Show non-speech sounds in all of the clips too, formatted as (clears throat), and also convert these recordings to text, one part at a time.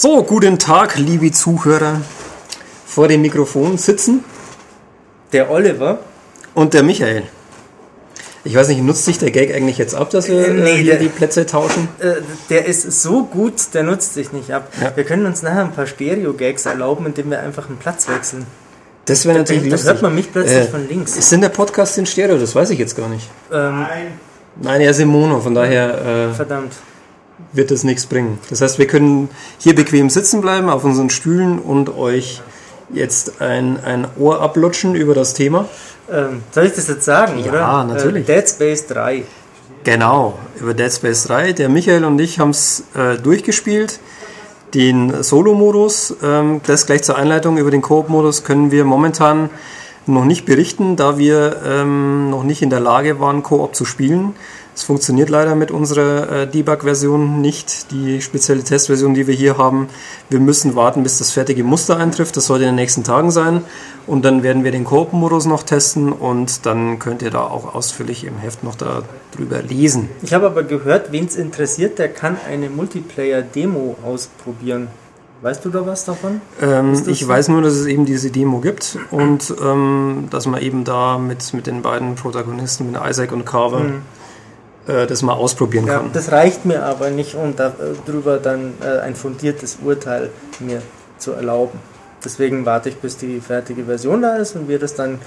So, guten Tag, liebe Zuhörer. Vor dem Mikrofon sitzen Der Oliver. und der Michael. Ich weiß nicht, nutzt sich der Gag eigentlich jetzt ab, dass wir Äh, nee, äh, hier der- die Plätze tauschen? Äh, der ist so gut, der nutzt sich nicht ab. Ja. Wir können uns nachher ein paar Stereo-Gags erlauben, indem wir einfach einen Platz wechseln. Das wäre natürlich Dann lustig. hört man mich plötzlich Äh, von links. Ist denn der Podcast in Stereo? Das weiß ich jetzt gar nicht. Ähm, Nein, er ist im Mono, von daher verdammt. Wird das nichts bringen. Das heißt, wir können hier bequem sitzen bleiben auf unseren Stühlen und euch jetzt ein, ein Ohr ablutschen über das Thema. Ähm, soll ich das jetzt sagen, Ja, oder? natürlich. Äh, Dead Space 3. Genau, über Dead Space 3. Der Michael und ich haben es äh, durchgespielt. Den Solo-Modus, ähm, das gleich zur Einleitung, über den Koop-Modus können wir momentan noch nicht berichten, da wir ähm, noch nicht in der Lage waren, Koop zu spielen. Es funktioniert leider mit unserer äh, Debug-Version nicht, die spezielle Testversion, die wir hier haben. Wir müssen warten, bis das fertige Muster eintrifft. Das sollte in den nächsten Tagen sein. Und dann werden wir den Koop-Modus noch testen und dann könnt ihr da auch ausführlich im Heft noch darüber lesen. Ich habe aber gehört, wen es interessiert, der kann eine Multiplayer-Demo ausprobieren. Weißt du da was davon? Ähm, ich so? weiß nur, dass es eben diese Demo gibt und ähm, dass man eben da mit, mit den beiden Protagonisten, mit Isaac und Carver, äh, das mal ausprobieren Ja, kann. das reicht mir aber nicht, um darüber dann äh, ein fundiertes Urteil mir zu erlauben. Deswegen warte ich, bis die fertige Version da ist und wir das dann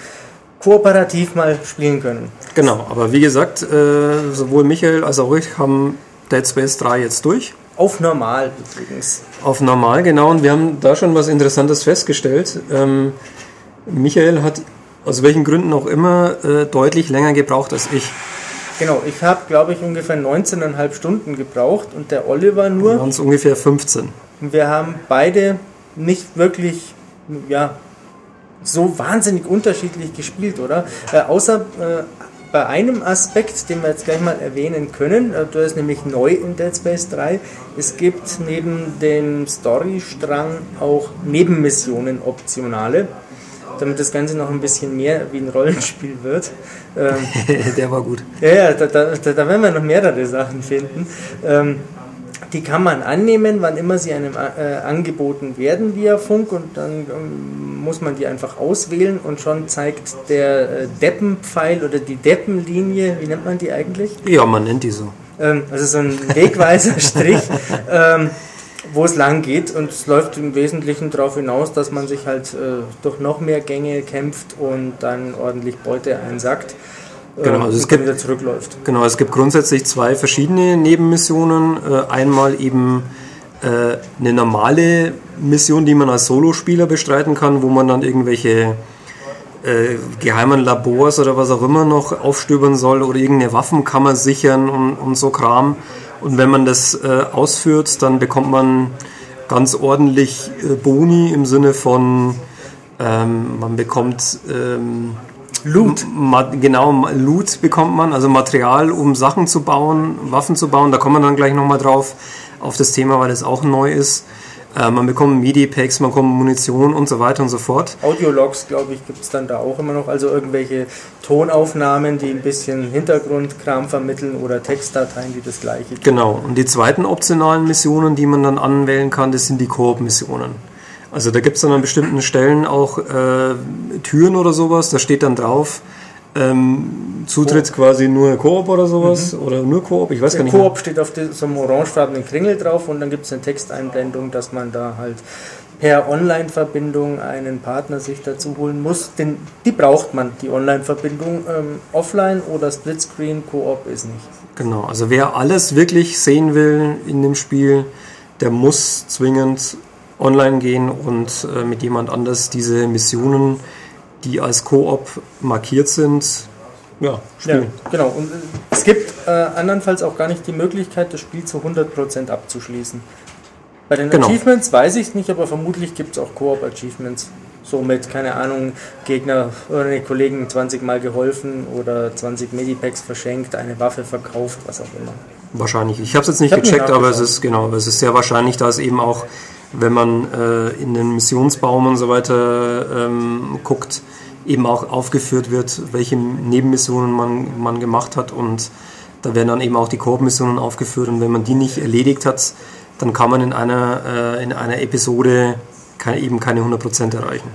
kooperativ mal spielen können. Genau, aber wie gesagt, äh, sowohl Michael als auch ich haben Dead Space 3 jetzt durch. Auf normal übrigens. Auf normal, genau. Und wir haben da schon was Interessantes festgestellt. Ähm, Michael hat aus welchen Gründen auch immer äh, deutlich länger gebraucht als ich. Genau, ich habe, glaube ich, ungefähr 19,5 Stunden gebraucht und der Oliver nur. Waren es ungefähr 15. Und wir haben beide nicht wirklich, ja, so wahnsinnig unterschiedlich gespielt, oder? Äh, außer äh, bei einem Aspekt, den wir jetzt gleich mal erwähnen können, äh, der ist nämlich neu in Dead Space 3. Es gibt neben dem Storystrang auch Nebenmissionen optionale, damit das Ganze noch ein bisschen mehr wie ein Rollenspiel wird. Ähm, (laughs) Der war gut. ja, ja, da, da, da werden wir noch mehrere Sachen finden. Ähm, die kann man annehmen, wann immer sie einem äh, angeboten werden via Funk und dann ähm, muss man die einfach auswählen und schon zeigt der äh, Deppenpfeil oder die Deppenlinie, wie nennt man die eigentlich? Ja, man nennt die so. Ähm, also so ein wegweiser Strich, (laughs) ähm, wo es lang geht und es läuft im Wesentlichen darauf hinaus, dass man sich halt äh, durch noch mehr Gänge kämpft und dann ordentlich Beute einsackt. äh, Genau, also es gibt- wieder zurückläuft. Genau, es gibt grundsätzlich zwei verschiedene Nebenmissionen. Äh, einmal eben äh, eine normale Mission, die man als Solospieler bestreiten kann, wo man dann irgendwelche äh, geheimen Labors oder was auch immer noch aufstöbern soll oder irgendeine Waffenkammer sichern und, und so Kram. Und wenn man das äh, ausführt, dann bekommt man ganz ordentlich äh, Boni im Sinne von, ähm, man bekommt ähm, Loot. Genau, Loot bekommt man, also Material, um Sachen zu bauen, Waffen zu bauen. Da kommen wir dann gleich nochmal drauf, auf das Thema, weil das auch neu ist. Äh, man bekommt Medipacks, man bekommt Munition und so weiter und so fort. Audiologs, glaube ich, gibt es dann da auch immer noch. Also irgendwelche Tonaufnahmen, die ein bisschen Hintergrundkram vermitteln oder Textdateien, die das gleiche tun. Genau. Und die zweiten optionalen Missionen, die man dann anwählen kann, das sind die Koop-Missionen. Also da gibt es dann an bestimmten Stellen auch äh, Türen oder sowas, da steht dann drauf, ähm, Zutritt quasi nur Koop oder sowas oder nur Koop, ich weiß gar Der nicht. mehr. Koop steht auf so einem orangefarbenen Kringel drauf und dann gibt es eine Texteinblendung, dass man da halt per Online-Verbindung einen Partner sich dazu holen muss. Denn die braucht man, die Online-Verbindung. Ähm, offline oder Splitscreen, Koop ist nicht. Genau, also wer alles wirklich sehen will in dem Spiel, der muss zwingend online gehen und äh, mit jemand anders diese Missionen, die als Koop markiert sind, ja, Ja, spielen. genau. Und äh, es gibt äh, andernfalls auch gar nicht die Möglichkeit, das Spiel zu 100% abzuschließen. Bei den Genau. Achievements weiß ich es nicht, aber vermutlich gibt es auch Koop-Achievements. So mit, keine Ahnung, Gegner oder nee, Kollegen 20 Mal geholfen oder 20 Medipacks verschenkt, eine Waffe verkauft, was auch immer. Wahrscheinlich. Ich habe es jetzt nicht gecheckt, aber es ist genau, aber es ist sehr wahrscheinlich, da es eben auch, wenn man äh, in den Missionsbaum und so weiter ähm, guckt, eben auch aufgeführt wird, welche Nebenmissionen man, man gemacht hat und da werden dann eben auch die Koop-Missionen aufgeführt und wenn man die nicht erledigt hat, dann kann man in einer, äh, in einer Episode keine, eben keine 100% erreichen.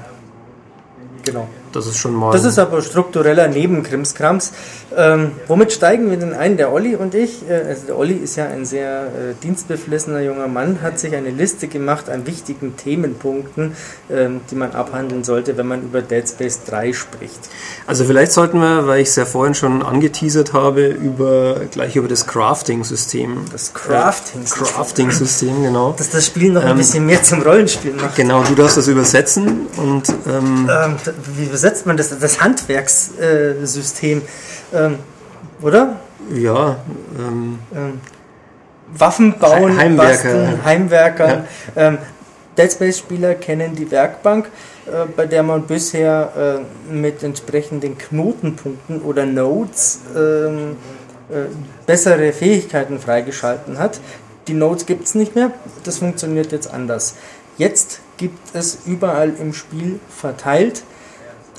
Genau. Das ist schon mal. Das ist aber struktureller Nebenkrimskrams. Ähm, womit steigen wir denn ein? Der Olli und ich, äh, also der Olli ist ja ein sehr äh, dienstbeflissener junger Mann, hat sich eine Liste gemacht an wichtigen Themenpunkten, ähm, die man abhandeln sollte, wenn man über Dead Space 3 spricht. Also vielleicht sollten wir, weil ich es ja vorhin schon angeteasert habe, über gleich über das Crafting-System. Das Crafting-System. Crafting-System, genau. Dass das Spiel noch ein Ähm, bisschen mehr zum Rollenspiel macht. Genau, du darfst das übersetzen und ähm, Ähm, wie übersetzt man das? Das Handwerkssystem, äh, System, ähm, oder? ja, ähm, ähm, Waffen bauen, He- Heimwerker. basteln, Heimwerker. Ähm, Dead Space-Spieler kennen die Werkbank, äh, bei der man bisher äh, mit entsprechenden Knotenpunkten oder Nodes ähm, äh, bessere Fähigkeiten freigeschalten hat. Die Nodes gibt es nicht mehr, das funktioniert jetzt anders. Jetzt gibt es überall im Spiel verteilt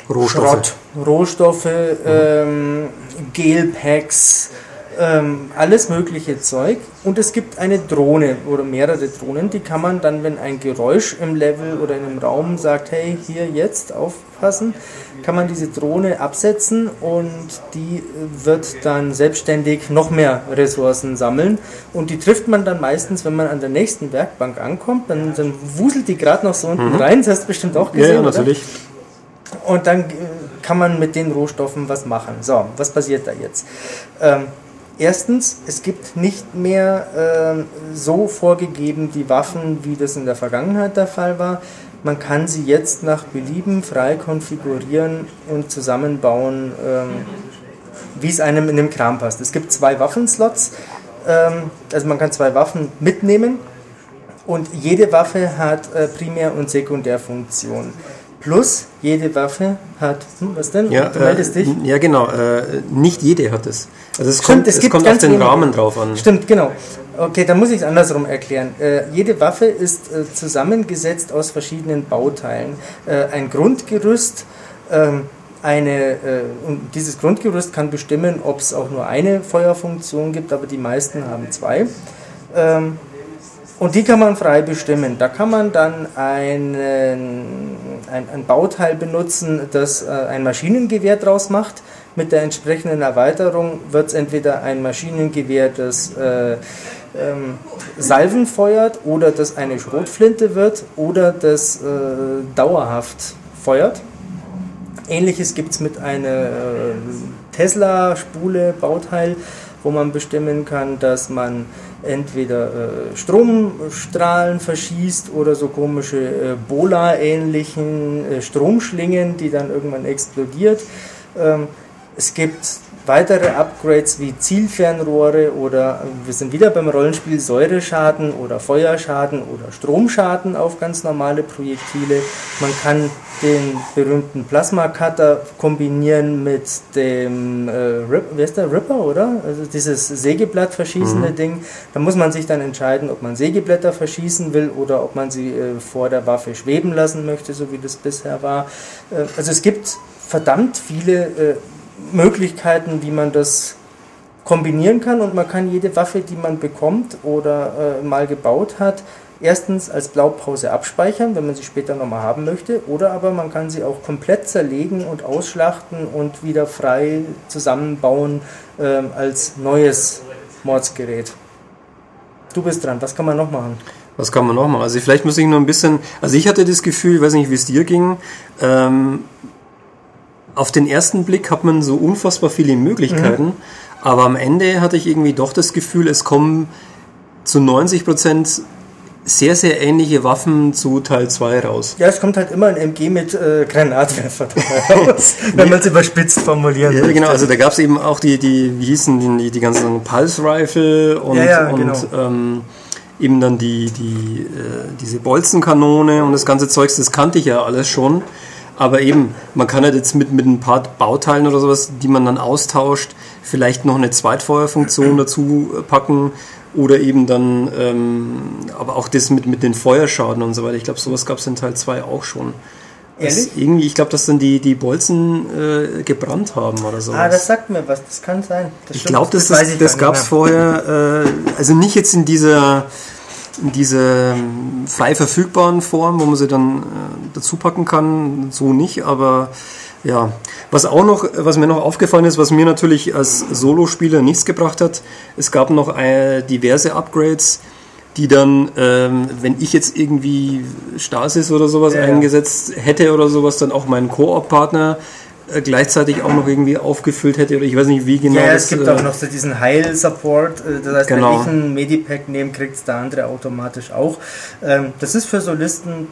Rohstoffe. Schrott, Rohstoffe, ähm, Gelpacks, ähm, alles mögliche Zeug. Und es gibt eine Drohne oder mehrere Drohnen, die kann man dann, wenn ein Geräusch im Level oder in einem Raum sagt, hey, hier jetzt aufpassen, kann man diese Drohne absetzen und die wird dann selbstständig noch mehr Ressourcen sammeln. Und die trifft man dann meistens, wenn man an der nächsten Werkbank ankommt, dann, dann wuselt die gerade noch so unten rein, das hast du bestimmt auch gesehen. ja, oder? natürlich. Und dann äh, kann man mit den Rohstoffen was machen. So, was passiert da jetzt? Ähm, erstens, es gibt nicht mehr ähm, so vorgegeben die Waffen, wie das in der Vergangenheit der Fall war. Man kann sie jetzt nach Belieben frei konfigurieren und zusammenbauen, ähm, wie es einem in dem Kram passt. Es gibt zwei Waffenslots, ähm, also man kann zwei Waffen mitnehmen und jede Waffe hat äh, Primär- und Sekundärfunktion. Plus, jede Waffe hat. Hm, was denn? Ja, du meldest äh, dich? ja genau. Äh, nicht jede hat es. Also es Stimmt, kommt, es es kommt auf den wenige. Rahmen drauf an. Stimmt, genau. Okay, dann muss ich es andersrum erklären. Äh, jede Waffe ist äh, zusammengesetzt aus verschiedenen Bauteilen. Äh, ein Grundgerüst, ähm, eine, äh, und dieses Grundgerüst kann bestimmen, ob es auch nur eine Feuerfunktion gibt, aber die meisten haben zwei. Ähm, und die kann man frei bestimmen. Da kann man dann einen, ein, ein Bauteil benutzen, das äh, ein Maschinengewehr draus macht. Mit der entsprechenden Erweiterung wird es entweder ein Maschinengewehr, das äh, ähm, Salven feuert oder das eine Schrotflinte wird oder das äh, dauerhaft feuert. Ähnliches gibt es mit einer äh, Tesla-Spule, Bauteil, wo man bestimmen kann, dass man entweder äh, Stromstrahlen verschießt oder so komische äh, Bola-ähnlichen äh, Stromschlingen, die dann irgendwann explodiert. Ähm, es gibt weitere Upgrades wie Zielfernrohre oder wir sind wieder beim Rollenspiel Säureschaden oder Feuerschaden oder Stromschaden auf ganz normale Projektile. Man kann den berühmten Plasma Cutter kombinieren mit dem äh, Rip, wer ist der Ripper, oder? Also dieses Sägeblatt verschießende Ding. Da muss man sich dann entscheiden, ob man Sägeblätter verschießen will oder ob man sie äh, vor der Waffe schweben lassen möchte, so wie das bisher war. Äh, also es gibt verdammt viele äh, Möglichkeiten, wie man das kombinieren kann und man kann jede Waffe, die man bekommt oder äh, mal gebaut hat, erstens als Blaupause abspeichern, wenn man sie später nochmal haben möchte, oder aber man kann sie auch komplett zerlegen und ausschlachten und wieder frei zusammenbauen ähm, als neues Mordsgerät. Du bist dran, was kann man noch machen? Was kann man noch machen? Also vielleicht muss ich noch ein bisschen, also ich hatte das Gefühl, weiß nicht, wie es dir ging, ähm, auf den ersten Blick hat man so unfassbar viele Möglichkeiten, aber am Ende hatte ich irgendwie doch das Gefühl, es kommen zu 90 Prozent sehr, sehr ähnliche Waffen zu Teil 2 raus. Ja, es kommt halt immer ein MG mit äh, Granatwerfer dabei (laughs) raus, wenn man es überspitzt formulieren Ja, möchte. genau, also da gab es eben auch die, die, wie hießen die, die ganzen Pulse Rifle und, Ja, ja, und genau. ähm, eben dann die, die, äh, diese Bolzenkanone und das ganze Zeugs, das kannte ich ja alles schon. Aber eben, man kann halt jetzt mit, mit ein paar Bauteilen oder sowas, die man dann austauscht, vielleicht noch eine Zweitfeuerfunktion (clears throat) dazu packen oder eben dann, ähm, aber auch das mit, mit den Feuerschaden und so weiter. Ich glaube, sowas gab es in Teil 2 auch schon. Das Ehrlich? irgendwie, ich glaube, dass dann die, die Bolzen äh, gebrannt haben oder sowas. Ah, das sagt mir was, das kann sein. Das ich glaube, das, das, das gab es vorher, äh, also nicht jetzt in dieser in dieser ähm, frei verfügbaren Form, wo man sie dann äh, dazu packen kann, so nicht, aber ja, was auch noch, was mir noch aufgefallen ist, was mir natürlich als Solospieler nichts gebracht hat, es gab noch äh, diverse Upgrades, die dann, ähm, wenn ich jetzt irgendwie Stasis oder sowas ja, eingesetzt hätte oder sowas, dann auch meinen Koop-Partner gleichzeitig auch noch irgendwie aufgefüllt hätte oder ich weiß nicht wie genau. Ja, es gibt äh, auch noch so diesen Heil-Support, äh, das heißt, genau. wenn ich ein Medipack nehme, kriegt es der andere automatisch auch. Ähm, das ist für Solisten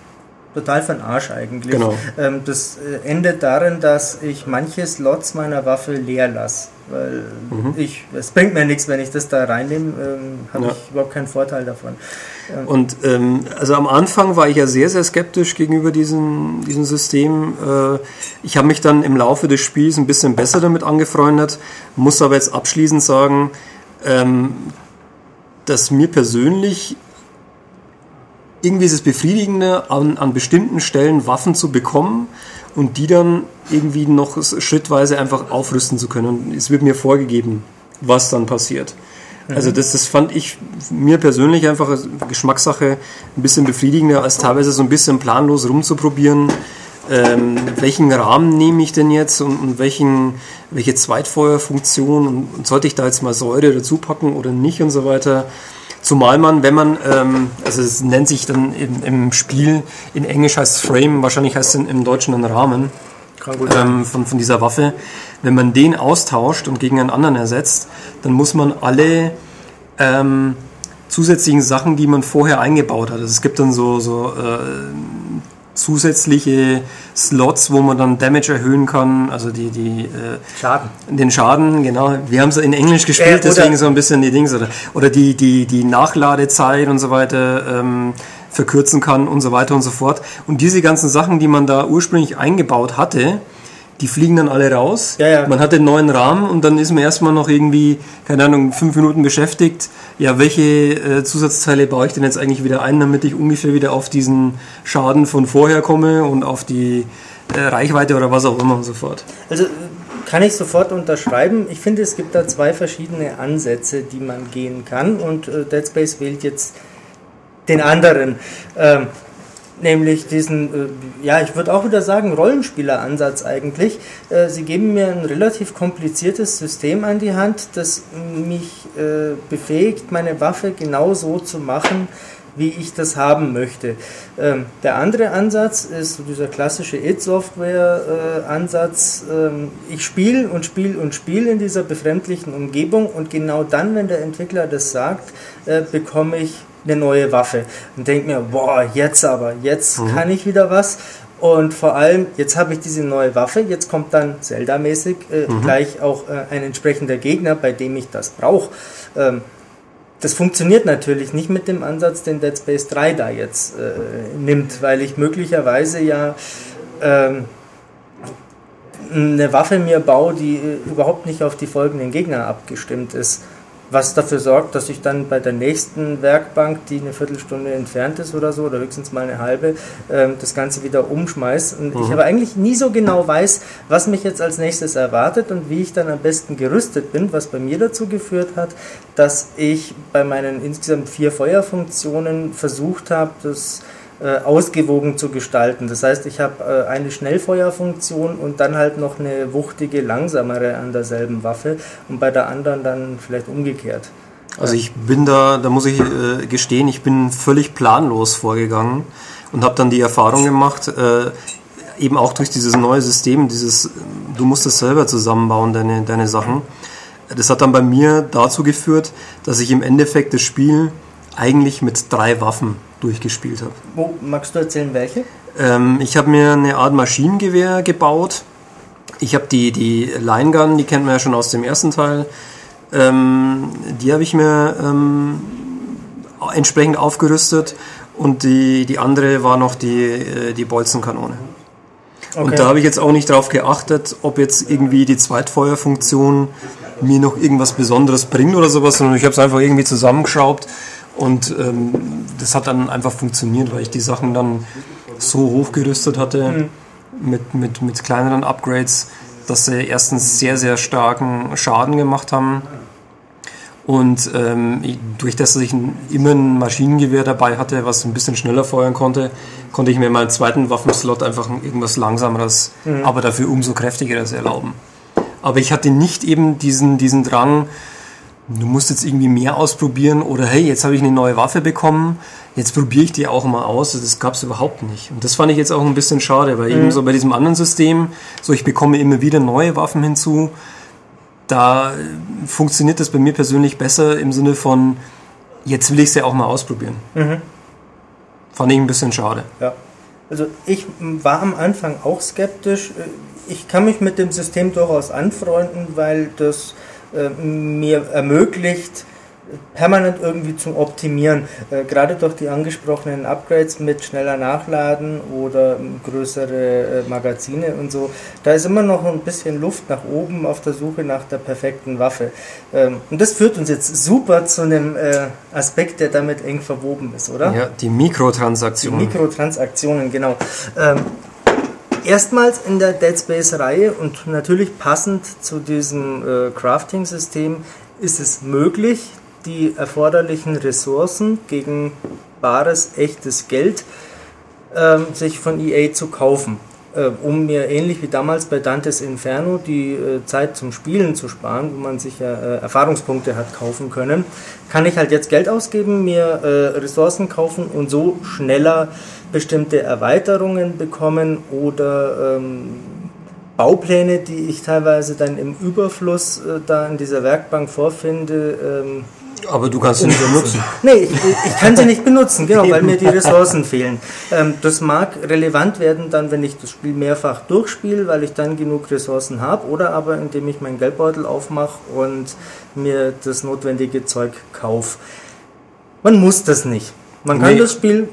total den Arsch eigentlich. Genau. Ähm, das äh, endet darin, dass ich manche Slots meiner Waffe leer lasse. Weil mhm. ich, es bringt mir nichts, wenn ich das da reinnehme, ähm, habe ja. ich überhaupt keinen Vorteil davon. Ähm, Und ähm, also am Anfang war ich ja sehr, sehr skeptisch gegenüber diesem, diesem System. Äh, ich habe mich dann im Laufe des Spiels ein bisschen besser damit angefreundet, muss aber jetzt abschließend sagen, ähm, dass mir persönlich irgendwie ist es befriedigender, an, an bestimmten Stellen Waffen zu bekommen und die dann irgendwie noch schrittweise einfach aufrüsten zu können. Und es wird mir vorgegeben, was dann passiert. Mhm. Also das, das fand ich mir persönlich einfach als Geschmackssache ein bisschen befriedigender, als teilweise so ein bisschen planlos rumzuprobieren. Ähm, welchen Rahmen nehme ich denn jetzt und, und welchen, welche Zweitfeuerfunktion und, und, sollte ich da jetzt mal Säure dazu packen oder nicht und so weiter. Zumal man, wenn man, ähm, also es nennt sich dann im, im, Spiel, in Englisch heißt es Frame, wahrscheinlich heißt es im Deutschen ein Rahmen ähm, von, von dieser Waffe. Wenn man den austauscht und gegen einen anderen ersetzt, dann muss man alle ähm, zusätzlichen Sachen, die man vorher eingebaut hat. Also es gibt dann so, so äh, zusätzliche Slots, wo man dann Damage erhöhen kann, also die, die äh, Schaden. Den Schaden, genau. Wir haben es in Englisch gespielt, äh, deswegen so ein bisschen die Dings oder, oder die, die, die Nachladezeit und so weiter ähm, verkürzen kann und so weiter und so fort. Und diese ganzen Sachen, die man da ursprünglich eingebaut hatte, die fliegen dann alle raus. Ja, ja. Man hat den neuen Rahmen und dann ist man erstmal noch irgendwie, keine Ahnung, fünf Minuten beschäftigt. Ja, welche äh, Zusatzteile baue ich denn jetzt eigentlich wieder ein, damit ich ungefähr wieder auf diesen Schaden von vorher komme und auf die äh, Reichweite oder was auch immer und so fort. Also kann ich sofort unterschreiben. Ich finde, es gibt da zwei verschiedene Ansätze, die man gehen kann und äh, Dead Space wählt jetzt den anderen. Ähm, nämlich diesen, äh, ja, ich würde auch wieder sagen, Rollenspieleransatz eigentlich. Äh, sie geben mir ein relativ kompliziertes System an die Hand, das mich äh, befähigt, meine Waffe genau so zu machen, wie ich das haben möchte. Ähm, der andere Ansatz ist dieser klassische It-Software-Ansatz. Ähm, ich spiele und spiele und spiele in dieser befremdlichen Umgebung und genau dann, wenn der Entwickler das sagt, bekomme ich eine neue Waffe und denke mir, boah, jetzt aber, jetzt mhm. kann ich wieder was. Und vor allem, jetzt habe ich diese neue Waffe, jetzt kommt dann Zelda-mäßig äh, mhm. gleich auch äh, ein entsprechender Gegner, bei dem ich das brauche. Ähm, das funktioniert natürlich nicht mit dem Ansatz, den Dead Space 3 da jetzt äh, nimmt, weil ich möglicherweise ja ähm, eine Waffe mir baue, die äh, überhaupt nicht auf die folgenden Gegner abgestimmt ist was dafür sorgt, dass ich dann bei der nächsten Werkbank, die eine Viertelstunde entfernt ist oder so, oder höchstens mal eine halbe, ähm, das Ganze wieder umschmeiße. Und mhm. ich aber eigentlich nie so genau weiß, was mich jetzt als nächstes erwartet und wie ich dann am besten gerüstet bin, was bei mir dazu geführt hat, dass ich bei meinen insgesamt vier Feuerfunktionen versucht habe, das ausgewogen zu gestalten. Das heißt, ich habe äh, eine Schnellfeuerfunktion und dann halt noch eine wuchtige, langsamere an derselben Waffe und bei der anderen dann vielleicht umgekehrt. Also ich bin da, da muss ich äh, gestehen, ich bin völlig planlos vorgegangen und habe dann die Erfahrung gemacht, äh, eben auch durch dieses neue System, dieses, du musst es selber zusammenbauen, deine, deine Sachen. Das hat dann bei mir dazu geführt, dass ich im Endeffekt das Spiel eigentlich mit drei Waffen durchgespielt habe. Wo magst du erzählen, welche? Ähm, ich habe mir eine Art Maschinengewehr gebaut. Ich habe die, die Line Gun, die kennt man ja schon aus dem ersten Teil. Ähm, die habe ich mir ähm, entsprechend aufgerüstet und die, die andere war noch die, äh, die Bolzenkanone. Okay. Und da habe ich jetzt auch nicht darauf geachtet, ob jetzt irgendwie die Zweitfeuerfunktion mir noch irgendwas Besonderes bringt oder sowas, sondern ich habe es einfach irgendwie zusammengeschraubt und ähm, das hat dann einfach funktioniert, weil ich die Sachen dann so hochgerüstet hatte mhm. mit, mit, mit kleineren Upgrades, dass sie erstens sehr, sehr starken Schaden gemacht haben Und ähm, durch das, dass ich immer ein Maschinengewehr dabei hatte, was ein bisschen schneller feuern konnte, konnte ich mir meinen zweiten Waffenslot einfach irgendwas langsameres, mhm. aber dafür umso kräftigeres erlauben. Aber ich hatte nicht eben diesen, diesen Drang, du musst jetzt irgendwie mehr ausprobieren oder hey, jetzt habe ich eine neue Waffe bekommen, jetzt probiere ich die auch mal aus. Das gab es überhaupt nicht. Und das fand ich jetzt auch ein bisschen schade, weil mhm. eben so bei diesem anderen System, so ich bekomme immer wieder neue Waffen hinzu, da funktioniert das bei mir persönlich besser im Sinne von, jetzt will ich es ja auch mal ausprobieren. Mhm. Fand ich ein bisschen schade. Ja. Also ich war am Anfang auch skeptisch. Ich kann mich mit dem System durchaus anfreunden, weil das äh, mir ermöglicht, permanent irgendwie zu optimieren. Äh, gerade durch die angesprochenen Upgrades mit schneller Nachladen oder größere äh, Magazine und so, da ist immer noch ein bisschen Luft nach oben auf der Suche nach der perfekten Waffe. Ähm, und das führt uns jetzt super zu einem äh, Aspekt, der damit eng verwoben ist, oder? Ja, die Mikrotransaktionen. Die Mikrotransaktionen, genau. Ähm, erstmals in der Dead Space-Reihe und natürlich passend zu diesem äh, Crafting-System ist es möglich, die erforderlichen Ressourcen gegen bares, echtes Geld äh, sich von EA zu kaufen, äh, um mir ähnlich wie damals bei Dantes Inferno die äh, Zeit zum Spielen zu sparen, wo man sich ja äh, Erfahrungspunkte hat kaufen können, kann ich halt jetzt Geld ausgeben, mir äh, Ressourcen kaufen und so schneller bestimmte Erweiterungen bekommen oder ähm, Baupläne, die ich teilweise dann im Überfluss äh, da in dieser Werkbank vorfinde, ähm, aber du kannst sie nicht benutzen. (laughs) Nee, ich, ich, kann sie nicht benutzen, genau, weil mir die Ressourcen fehlen. Ähm, das mag relevant werden dann, wenn ich das Spiel mehrfach durchspiele, weil ich dann genug Ressourcen habe, oder aber indem ich meinen Geldbeutel aufmache und mir das notwendige Zeug kaufe. Man muss das nicht. Man kann nee. das Spiel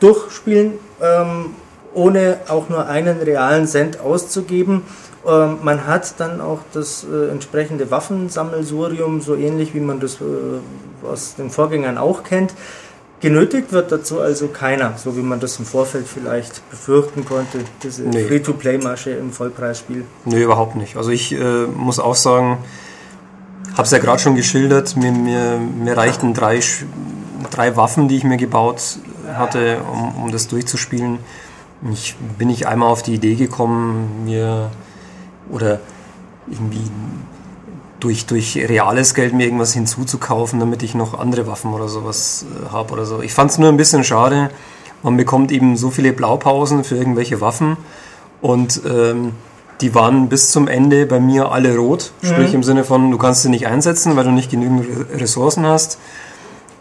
durchspielen, ähm, ohne auch nur einen realen Cent auszugeben ähm, man hat dann auch das äh, entsprechende Waffensammelsurium, so ähnlich wie man das äh, aus den Vorgängern auch kennt. Genötigt wird dazu also keiner, so wie man das im Vorfeld vielleicht befürchten konnte, diese nee. Free-to-Play-Masche im Vollpreisspiel. Nee, überhaupt nicht. Also ich äh, muss auch sagen, habe es ja gerade schon geschildert, mir, mir, mir reichten drei, drei Waffen, die ich mir gebaut hatte, um, um das durchzuspielen. Ich bin nicht einmal auf die Idee gekommen, mir oder irgendwie durch, durch reales Geld mir irgendwas hinzuzukaufen, damit ich noch andere Waffen oder sowas äh, habe oder so. Ich fand es nur ein bisschen schade. Man bekommt eben so viele Blaupausen für irgendwelche Waffen und ähm, die waren bis zum Ende bei mir alle rot. Mhm. Sprich im Sinne von, du kannst sie nicht einsetzen, weil du nicht genügend Ressourcen hast,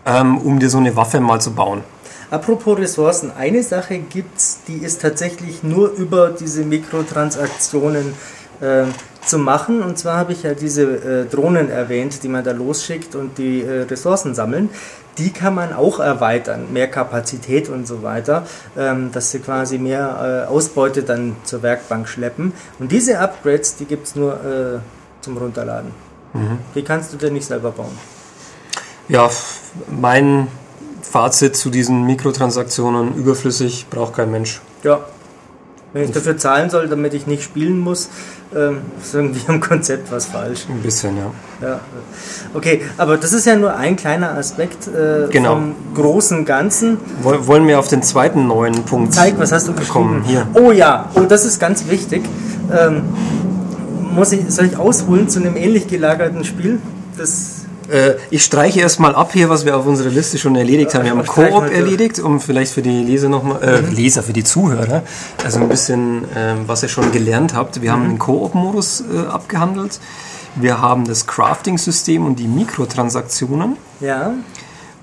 ähm, um dir so eine Waffe mal zu bauen. Apropos Ressourcen, eine Sache gibt es, die ist tatsächlich nur über diese Mikrotransaktionen äh, zu machen. Und zwar habe ich ja diese äh, Drohnen erwähnt, die man da losschickt und die äh, Ressourcen sammeln. Die kann man auch erweitern, mehr Kapazität und so weiter, ähm, dass sie quasi mehr äh, Ausbeute dann zur Werkbank schleppen. Und diese Upgrades, die gibt es nur äh, zum Runterladen. Mhm. Die kannst du dir nicht selber bauen. Ja, mein Fazit zu diesen Mikrotransaktionen überflüssig, braucht kein Mensch. Ja, wenn ich dafür zahlen soll, damit ich nicht spielen muss, ähm, ist irgendwie am Konzept was falsch. Ein bisschen, ja. ja. Okay, aber das ist ja nur ein kleiner Aspekt äh, genau. vom großen Ganzen. Wollen wir auf den zweiten neuen Punkt Zeig, was hast du geschrieben? Hier. Oh ja, oh, das ist ganz wichtig. Ähm, muss ich, soll ich ausholen zu einem ähnlich gelagerten Spiel? Das äh, ich streiche erstmal ab hier, was wir auf unserer Liste schon erledigt haben. Wir haben Koop erledigt, um vielleicht für die Leser nochmal, äh, mhm. Leser, für die Zuhörer, also ein bisschen, äh, was ihr schon gelernt habt. Wir mhm. haben den Koop-Modus äh, abgehandelt. Wir haben das Crafting-System und die Mikrotransaktionen. Ja.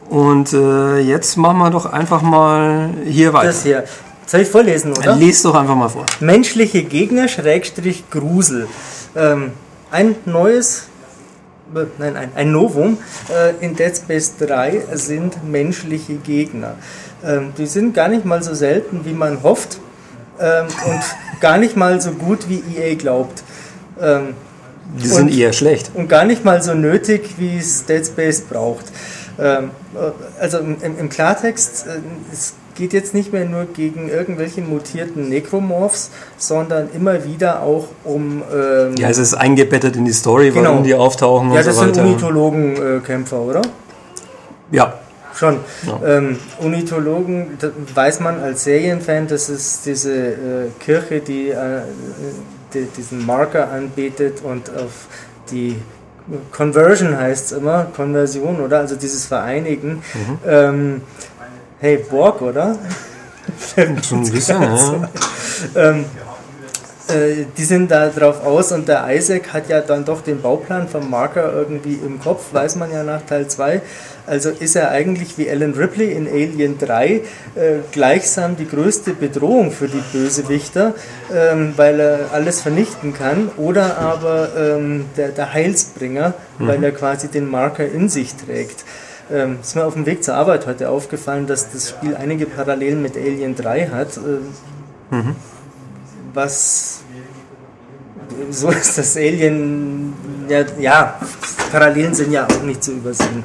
Und äh, jetzt machen wir doch einfach mal hier weiter. Das hier. Soll ich vorlesen, oder? Lies doch einfach mal vor. Menschliche Gegner, Schrägstrich, Grusel. Ähm, ein neues nein, ein, ein Novum äh, in Dead Space 3 sind menschliche Gegner. Ähm, die sind gar nicht mal so selten, wie man hofft ähm, und (laughs) gar nicht mal so gut, wie EA glaubt. Ähm, die sind eher schlecht. Und gar nicht mal so nötig, wie es Dead Space braucht. Ähm, äh, also im, im Klartext, äh, es geht jetzt nicht mehr nur gegen irgendwelche mutierten Necromorphs, sondern immer wieder auch um. Ähm, ja, es ist eingebettet in die Story, genau. warum die auftauchen ja, und so weiter. Ja, das sind Unitologenkämpfer, oder? Ja. Schon. Ja. Ähm, Unitologen, weiß man als Serienfan, das ist diese äh, Kirche, die, äh, die, diesen Marker anbetet und auf die Conversion heißt es immer, Konversion, oder? Also dieses Vereinigen. Mhm. Ähm, hey, Borg, oder? Schon ein bisschen, ja. ähm, äh, die sind da drauf aus und der Isaac hat ja dann doch den Bauplan vom Marker irgendwie im Kopf, weiß man ja nach Teil 2. Also ist er eigentlich wie Alan Ripley in Alien 3 äh, gleichsam die größte Bedrohung für die Bösewichter, ähm, weil er alles vernichten kann, oder aber ähm, der, der, Heilsbringer, mhm. weil er quasi den Marker in sich trägt. Ähm, ist mir auf dem Weg zur Arbeit heute aufgefallen, dass das Spiel einige Parallelen mit Alien 3 hat. Äh, mhm. Was so ist das Alien, ja, ja, Parallelen sind ja auch nicht zu übersehen.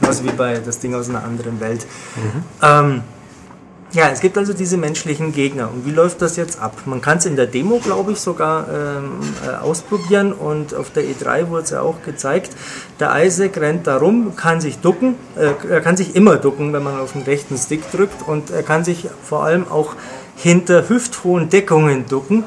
Genauso wie bei das Ding aus einer anderen Welt. Mhm. Ähm, ja, es gibt also diese menschlichen Gegner. Und wie läuft das jetzt ab? Man kann es in der Demo, glaube ich, sogar ähm, äh, ausprobieren. Und auf der E3 wurde es ja auch gezeigt. Der Isaac rennt da rum, kann sich ducken. Äh, er kann sich immer ducken, wenn man auf den rechten Stick drückt. Und er kann sich vor allem auch hinter hüfthohen Deckungen ducken.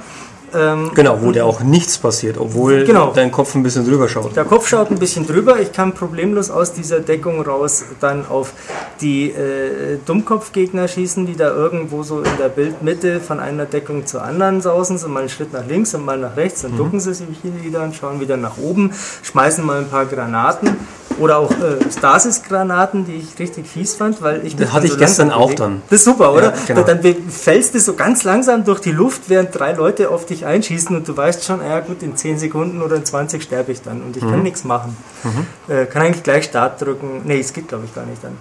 Ähm, genau, wo der auch nichts passiert, obwohl genau. dein Kopf ein bisschen drüber schaut. Der Kopf schaut ein bisschen drüber. Ich kann problemlos aus dieser Deckung raus dann auf die äh, Dummkopfgegner schießen, die da irgendwo so in der Bildmitte von einer Deckung zur anderen sausen, so mal einen Schritt nach links und mal nach rechts, dann mhm. ducken sie sich wieder und schauen wieder nach oben, schmeißen mal ein paar Granaten oder auch äh, Stasis-Granaten, die ich richtig fies fand, weil ich Das hatte ich so gestern auch dann. Das ist super, oder? Ja, genau. Dann fällst du so ganz langsam durch die Luft, während drei Leute auf dich einschießen und du weißt schon, ja gut, in 10 Sekunden oder in 20 sterbe ich dann und ich mhm. kann nichts machen. Mhm. Äh, kann eigentlich gleich Start drücken. Nee, es geht glaube ich gar nicht dann.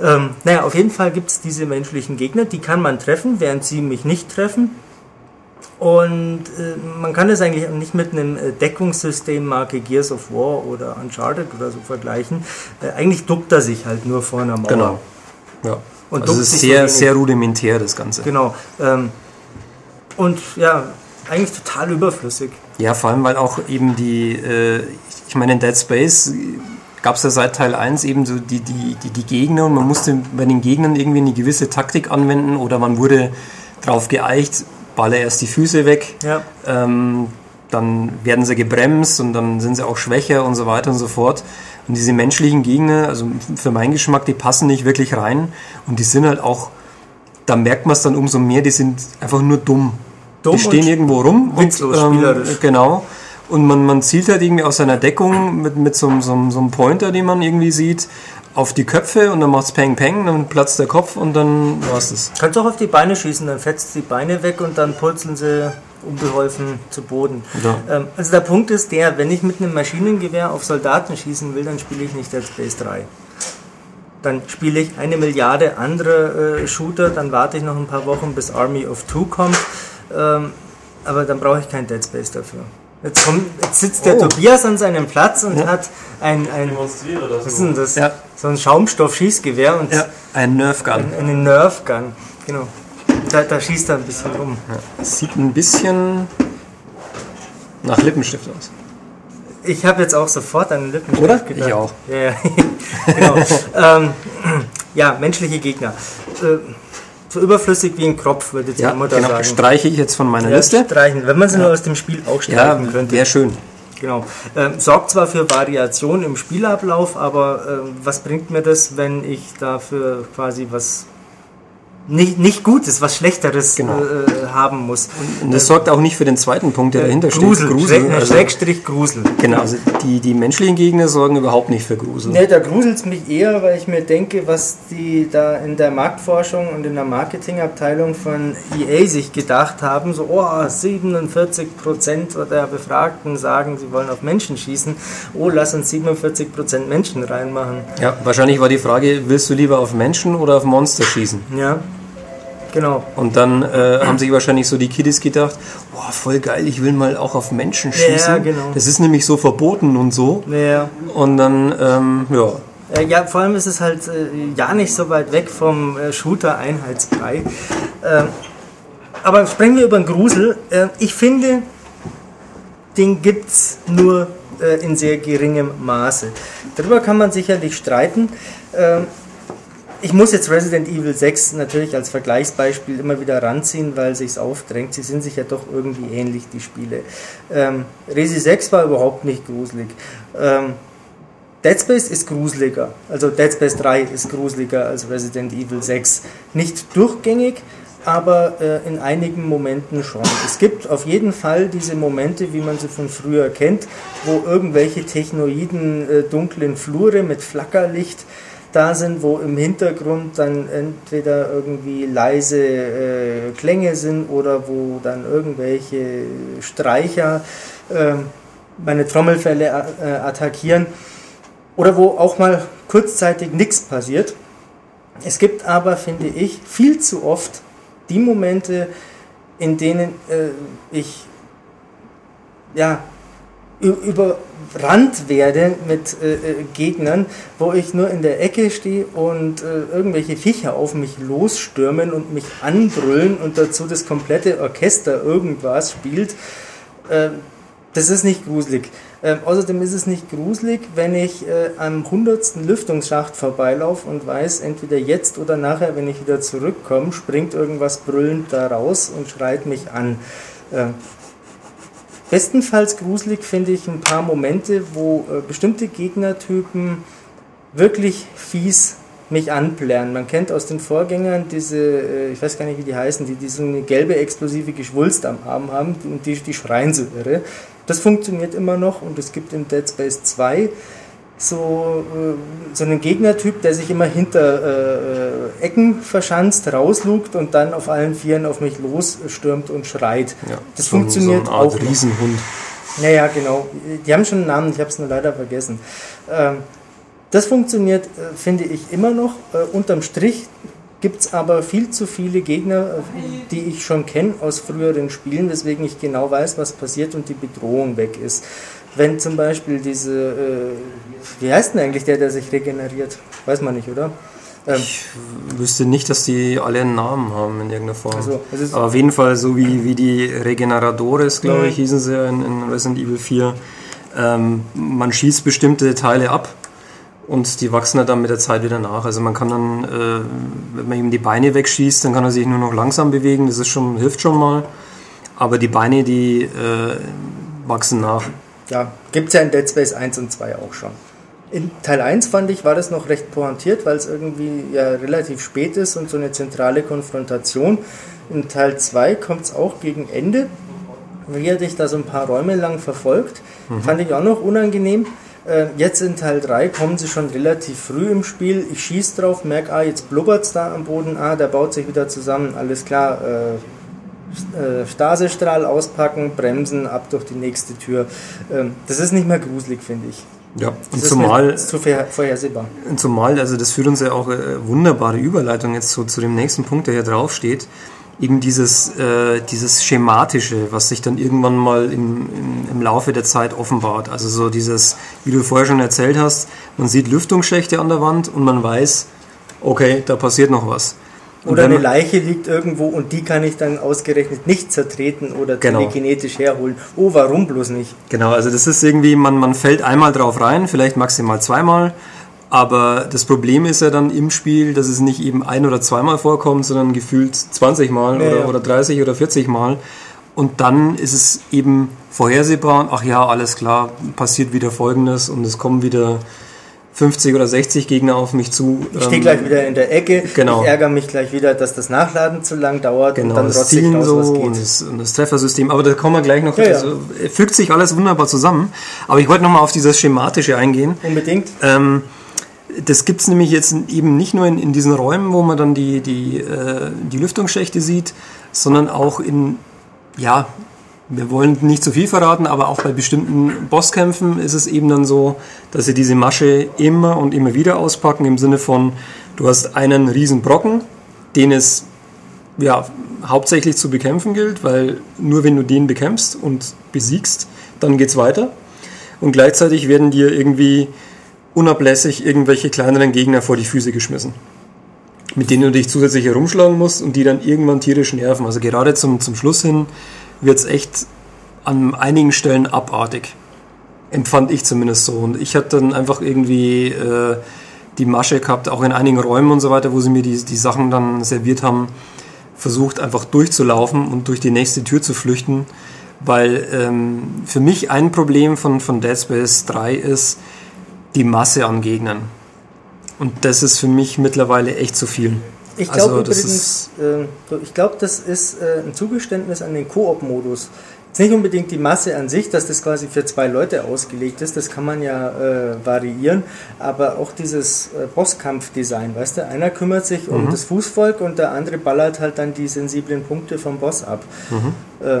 Ähm, naja, auf jeden Fall gibt es diese menschlichen Gegner, die kann man treffen, während sie mich nicht treffen. Und äh, man kann das eigentlich nicht mit einem äh, Deckungssystem Marke Gears of War oder Uncharted oder so vergleichen. Äh, eigentlich duckt er sich halt nur vor einer Mauer. Genau. Ja. Und also es ist sehr, sehr rudimentär, das Ganze. Genau. Ähm, und ja, eigentlich total überflüssig. Ja, vor allem, weil auch eben die, äh, ich meine, in Dead Space gab es ja seit Teil 1 eben so die, die, die, die Gegner und man musste bei den Gegnern irgendwie eine gewisse Taktik anwenden oder man wurde darauf geeicht, baller erst die Füße weg, ja. ähm, dann werden sie gebremst und dann sind sie auch schwächer und so weiter und so fort. Und diese menschlichen Gegner, also für meinen Geschmack, die passen nicht wirklich rein und die sind halt auch, da merkt man es dann umso mehr, die sind einfach nur dumm. dumm die stehen irgendwo rum. Witzlos, und, ähm, Genau. Und man, man zielt halt irgendwie aus seiner Deckung mit, mit so, so, so einem Pointer, den man irgendwie sieht, auf die Köpfe und dann macht es Peng Peng, dann platzt der Kopf und dann war es das. Kannst auch auf die Beine schießen, dann fetzt die Beine weg und dann purzeln sie unbeholfen zu Boden. Ja. Ähm, also der Punkt ist der, wenn ich mit einem Maschinengewehr auf Soldaten schießen will, dann spiele ich nicht Dead Space 3. Dann spiele ich eine Milliarde andere äh, Shooter, dann warte ich noch ein paar Wochen, bis Army of Two kommt. Ähm, aber dann brauche ich kein Dead Space dafür. Jetzt, kommt, jetzt sitzt der oh. Tobias an seinem Platz und ja. hat ein, ein was ist denn das? Ja. So ein Schaumstoff-Schießgewehr und ja. ein Nerfgun. Ein, eine Nerfgun, genau. Da, da, schießt er ein bisschen rum. Ja. Sieht ein bisschen nach Lippenstift aus. Ich habe jetzt auch sofort an Lippenstift Oder? gedacht. Ich auch. Ja, (laughs) genau. (laughs) ähm, ja menschliche Gegner. Äh, so überflüssig wie ein Kropf, würde die ja, Mutter genau. sagen. Streiche ich jetzt von meiner ja, Liste. Streichen, wenn man sie ja. nur aus dem Spiel auch streichen ja, könnte. Wäre schön. Genau. Ähm, sorgt zwar für Variation im Spielablauf, aber ähm, was bringt mir das, wenn ich dafür quasi was nicht, nicht Gutes, was Schlechteres genau. äh, haben muss. Und das sorgt auch nicht für den zweiten Punkt, der äh, dahinter Grusel, steht. Grusel. Schräg, also, Schrägstrich Grusel. Genau, also die, die menschlichen Gegner sorgen überhaupt nicht für Grusel. Ne, da gruselt es mich eher, weil ich mir denke, was die da in der Marktforschung und in der Marketingabteilung von EA sich gedacht haben, so, oh, 47% der Befragten sagen, sie wollen auf Menschen schießen, oh, lass uns 47% Menschen reinmachen. Ja, wahrscheinlich war die Frage, willst du lieber auf Menschen oder auf Monster schießen? Ja. Genau. Und dann äh, haben sich wahrscheinlich so die Kiddies gedacht, boah, voll geil, ich will mal auch auf Menschen schießen. Ja, genau. Das ist nämlich so verboten und so. Ja. Und dann, ähm, ja. Äh, ja, vor allem ist es halt äh, ja nicht so weit weg vom äh, Shooter-Einheitsbrei. Ähm, aber sprechen wir über den Grusel. Äh, ich finde, den gibt es nur äh, in sehr geringem Maße. Darüber kann man sicherlich streiten. Ähm, ich muss jetzt Resident Evil 6 natürlich als Vergleichsbeispiel immer wieder ranziehen, weil sich's aufdrängt. Sie sind sich ja doch irgendwie ähnlich, die Spiele. Ähm, Resi 6 war überhaupt nicht gruselig. Ähm, Dead Space ist gruseliger. Also Dead Space 3 ist gruseliger als Resident Evil 6. Nicht durchgängig, aber äh, in einigen Momenten schon. Es gibt auf jeden Fall diese Momente, wie man sie von früher kennt, wo irgendwelche Technoiden äh, dunklen Flure mit Flackerlicht da sind, wo im Hintergrund dann entweder irgendwie leise äh, Klänge sind oder wo dann irgendwelche Streicher äh, meine Trommelfälle äh, attackieren oder wo auch mal kurzzeitig nichts passiert. Es gibt aber, finde ich, viel zu oft die Momente, in denen äh, ich ja, überrannt werde mit äh, äh, Gegnern, wo ich nur in der Ecke stehe und äh, irgendwelche Viecher auf mich losstürmen und mich anbrüllen und dazu das komplette Orchester irgendwas spielt. Äh, das ist nicht gruselig. Ähm, außerdem ist es nicht gruselig, wenn ich äh, am hundertsten Lüftungsschacht vorbeilaufe und weiß, entweder jetzt oder nachher, wenn ich wieder zurückkomme, springt irgendwas brüllend da raus und schreit mich an. Bestenfalls gruselig finde ich ein paar Momente, wo äh, bestimmte Gegnertypen wirklich fies mich anplären. Man kennt aus den Vorgängern diese, äh, ich weiß gar nicht, wie die heißen, die, die so eine gelbe explosive Geschwulst am Arm haben und die, die schreien so irre. Das funktioniert immer noch und es gibt in Dead Space 2 so, äh, so einen Gegnertyp, der sich immer hinter äh, Ecken verschanzt, rauslugt und dann auf allen Vieren auf mich losstürmt und schreit. Ja, das so funktioniert so eine Art auch. Riesenhund. Naja, genau. Die haben schon einen Namen, ich habe es nur leider vergessen. Ähm, das funktioniert, äh, finde ich, immer noch. Äh, unterm Strich gibt es aber viel zu viele Gegner, die ich schon kenne aus früheren Spielen, weswegen ich genau weiß, was passiert und die Bedrohung weg ist. Wenn zum Beispiel diese, äh, wie heißt denn eigentlich der, der sich regeneriert? Weiß man nicht, oder? Ähm, ich wüsste nicht, dass die alle einen Namen haben in irgendeiner Form. Also, Aber auf jeden Fall so wie, wie die Regeneradores, glaube ich, hießen sie in, in Resident Evil 4. Ähm, man schießt bestimmte Teile ab und die wachsen halt dann mit der Zeit wieder nach. Also man kann dann, äh, wenn man ihm die Beine wegschießt, dann kann er sich nur noch langsam bewegen, das ist schon, hilft schon mal. Aber die Beine, die äh, wachsen nach. Ja, gibt es ja in Dead Space 1 und 2 auch schon. In Teil 1 fand ich, war das noch recht pointiert, weil es irgendwie ja relativ spät ist und so eine zentrale Konfrontation. In Teil 2 kommt es auch gegen Ende, wie er dich da so ein paar Räume lang verfolgt. Mhm. Fand ich auch noch unangenehm. Äh, jetzt in Teil 3 kommen sie schon relativ früh im Spiel. Ich schieße drauf, merke, ah, jetzt blubbert es da am Boden, ah, der baut sich wieder zusammen, alles klar. Äh, äh, Stasestrahl auspacken, bremsen, ab durch die nächste Tür. Ähm, das ist nicht mehr gruselig, finde ich. Ja, und das zumal. Ist zu vorhersehbar. Und zumal, also das führt uns ja auch äh, wunderbare Überleitung jetzt zu, zu dem nächsten Punkt, der hier drauf steht eben dieses, äh, dieses Schematische, was sich dann irgendwann mal im, im, im, Laufe der Zeit offenbart. Also so dieses, wie du vorher schon erzählt hast, man sieht Lüftungsschächte an der Wand und man weiß, okay, da passiert noch was. Oder eine Leiche liegt irgendwo und die kann ich dann ausgerechnet nicht zertreten oder genau. telekinetisch herholen. Oh, warum bloß nicht? Genau, also das ist irgendwie, man, man fällt einmal drauf rein, vielleicht maximal zweimal aber das Problem ist ja dann im Spiel, dass es nicht eben ein- oder zweimal vorkommt, sondern gefühlt 20 Mal ja, oder, ja. oder 30 oder 40 Mal. Und dann ist es eben vorhersehbar, ach ja, alles klar, passiert wieder Folgendes und es kommen wieder 50 oder 60 Gegner auf mich zu. Ich stehe ähm, gleich wieder in der Ecke. Genau. Ich ärgere mich gleich wieder, dass das Nachladen zu lang dauert genau, und dann das Zielen raus, so was geht. Und das, und das, Treffersystem. Aber da kommen wir gleich noch. Ja, also, fügt sich alles wunderbar zusammen. Aber ich wollte nochmal auf dieses Schematische eingehen. Unbedingt. Ähm, das gibt es nämlich jetzt eben nicht nur in, in, diesen Räumen, wo man dann die, die, äh, die Lüftungsschächte sieht, sondern auch in, ja, wir wollen nicht zu viel verraten, aber auch bei bestimmten Bosskämpfen ist es eben dann so, dass sie diese Masche immer und immer wieder auspacken, im Sinne von, du hast einen riesen Brocken, den es ja, hauptsächlich zu bekämpfen gilt, weil nur wenn du den bekämpfst und besiegst, dann geht es weiter. Und gleichzeitig werden dir irgendwie unablässig irgendwelche kleineren Gegner vor die Füße geschmissen. Mit denen du dich zusätzlich herumschlagen musst und die dann irgendwann tierisch nerven. Also gerade zum, zum Schluss hin wird es echt an einigen Stellen abartig. Empfand ich zumindest so. Und ich hatte dann einfach irgendwie äh, die Masche gehabt, auch in einigen Räumen und so weiter, wo sie mir die, die Sachen dann serviert haben, versucht einfach durchzulaufen und durch die nächste Tür zu flüchten. Weil ähm, für mich ein Problem von, von Dead Space 3 ist die Masse an Gegnern. Und das ist für mich mittlerweile echt zu viel. Ich glaube also, übrigens, äh, ich glaube, das ist äh, ein Zugeständnis an den Koop-Modus. Ist nicht unbedingt die Masse an sich, dass das quasi für zwei Leute ausgelegt ist, das kann man ja äh, variieren, aber auch dieses äh, Bosskampf-Design, weißt du, einer kümmert sich um mhm. das Fußvolk und der andere ballert halt dann die sensiblen Punkte vom Boss ab. Mhm. Äh,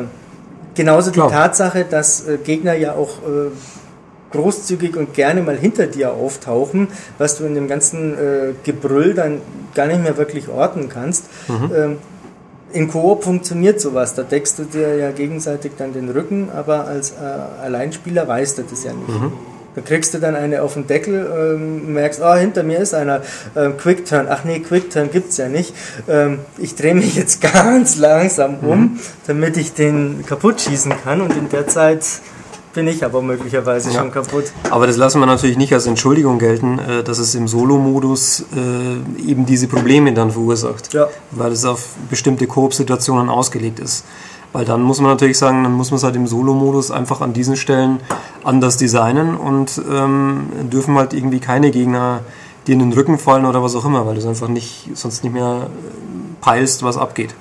genauso Klar. die Tatsache, dass äh, Gegner ja auch äh, großzügig und gerne mal hinter dir auftauchen, was du in dem ganzen äh, Gebrüll dann gar nicht mehr wirklich orten kannst. Mhm. Ähm, in Koop funktioniert sowas, da deckst du dir ja gegenseitig dann den Rücken, aber als äh, Alleinspieler weißt du das ja nicht. Mhm. Da kriegst du dann eine auf den Deckel, ähm, merkst, ah, oh, hinter mir ist einer, ähm, Quick-Turn, ach nee, Quick-Turn gibt's ja nicht. Ähm, ich drehe mich jetzt (laughs) ganz langsam um, mhm. damit ich den kaputt schießen kann und in der Zeit bin ich aber möglicherweise ja. schon kaputt. Aber das lassen wir natürlich nicht als Entschuldigung gelten, äh, dass es im Solo-Modus äh, eben diese Probleme dann verursacht. Ja. Weil es auf bestimmte Koop-Situationen ausgelegt ist. Weil dann muss man natürlich sagen, dann muss man es halt im Solo-Modus einfach an diesen Stellen anders designen und ähm, dürfen halt irgendwie keine Gegner dir in den Rücken fallen oder was auch immer, weil du es einfach nicht, sonst nicht mehr äh, peilst, was abgeht.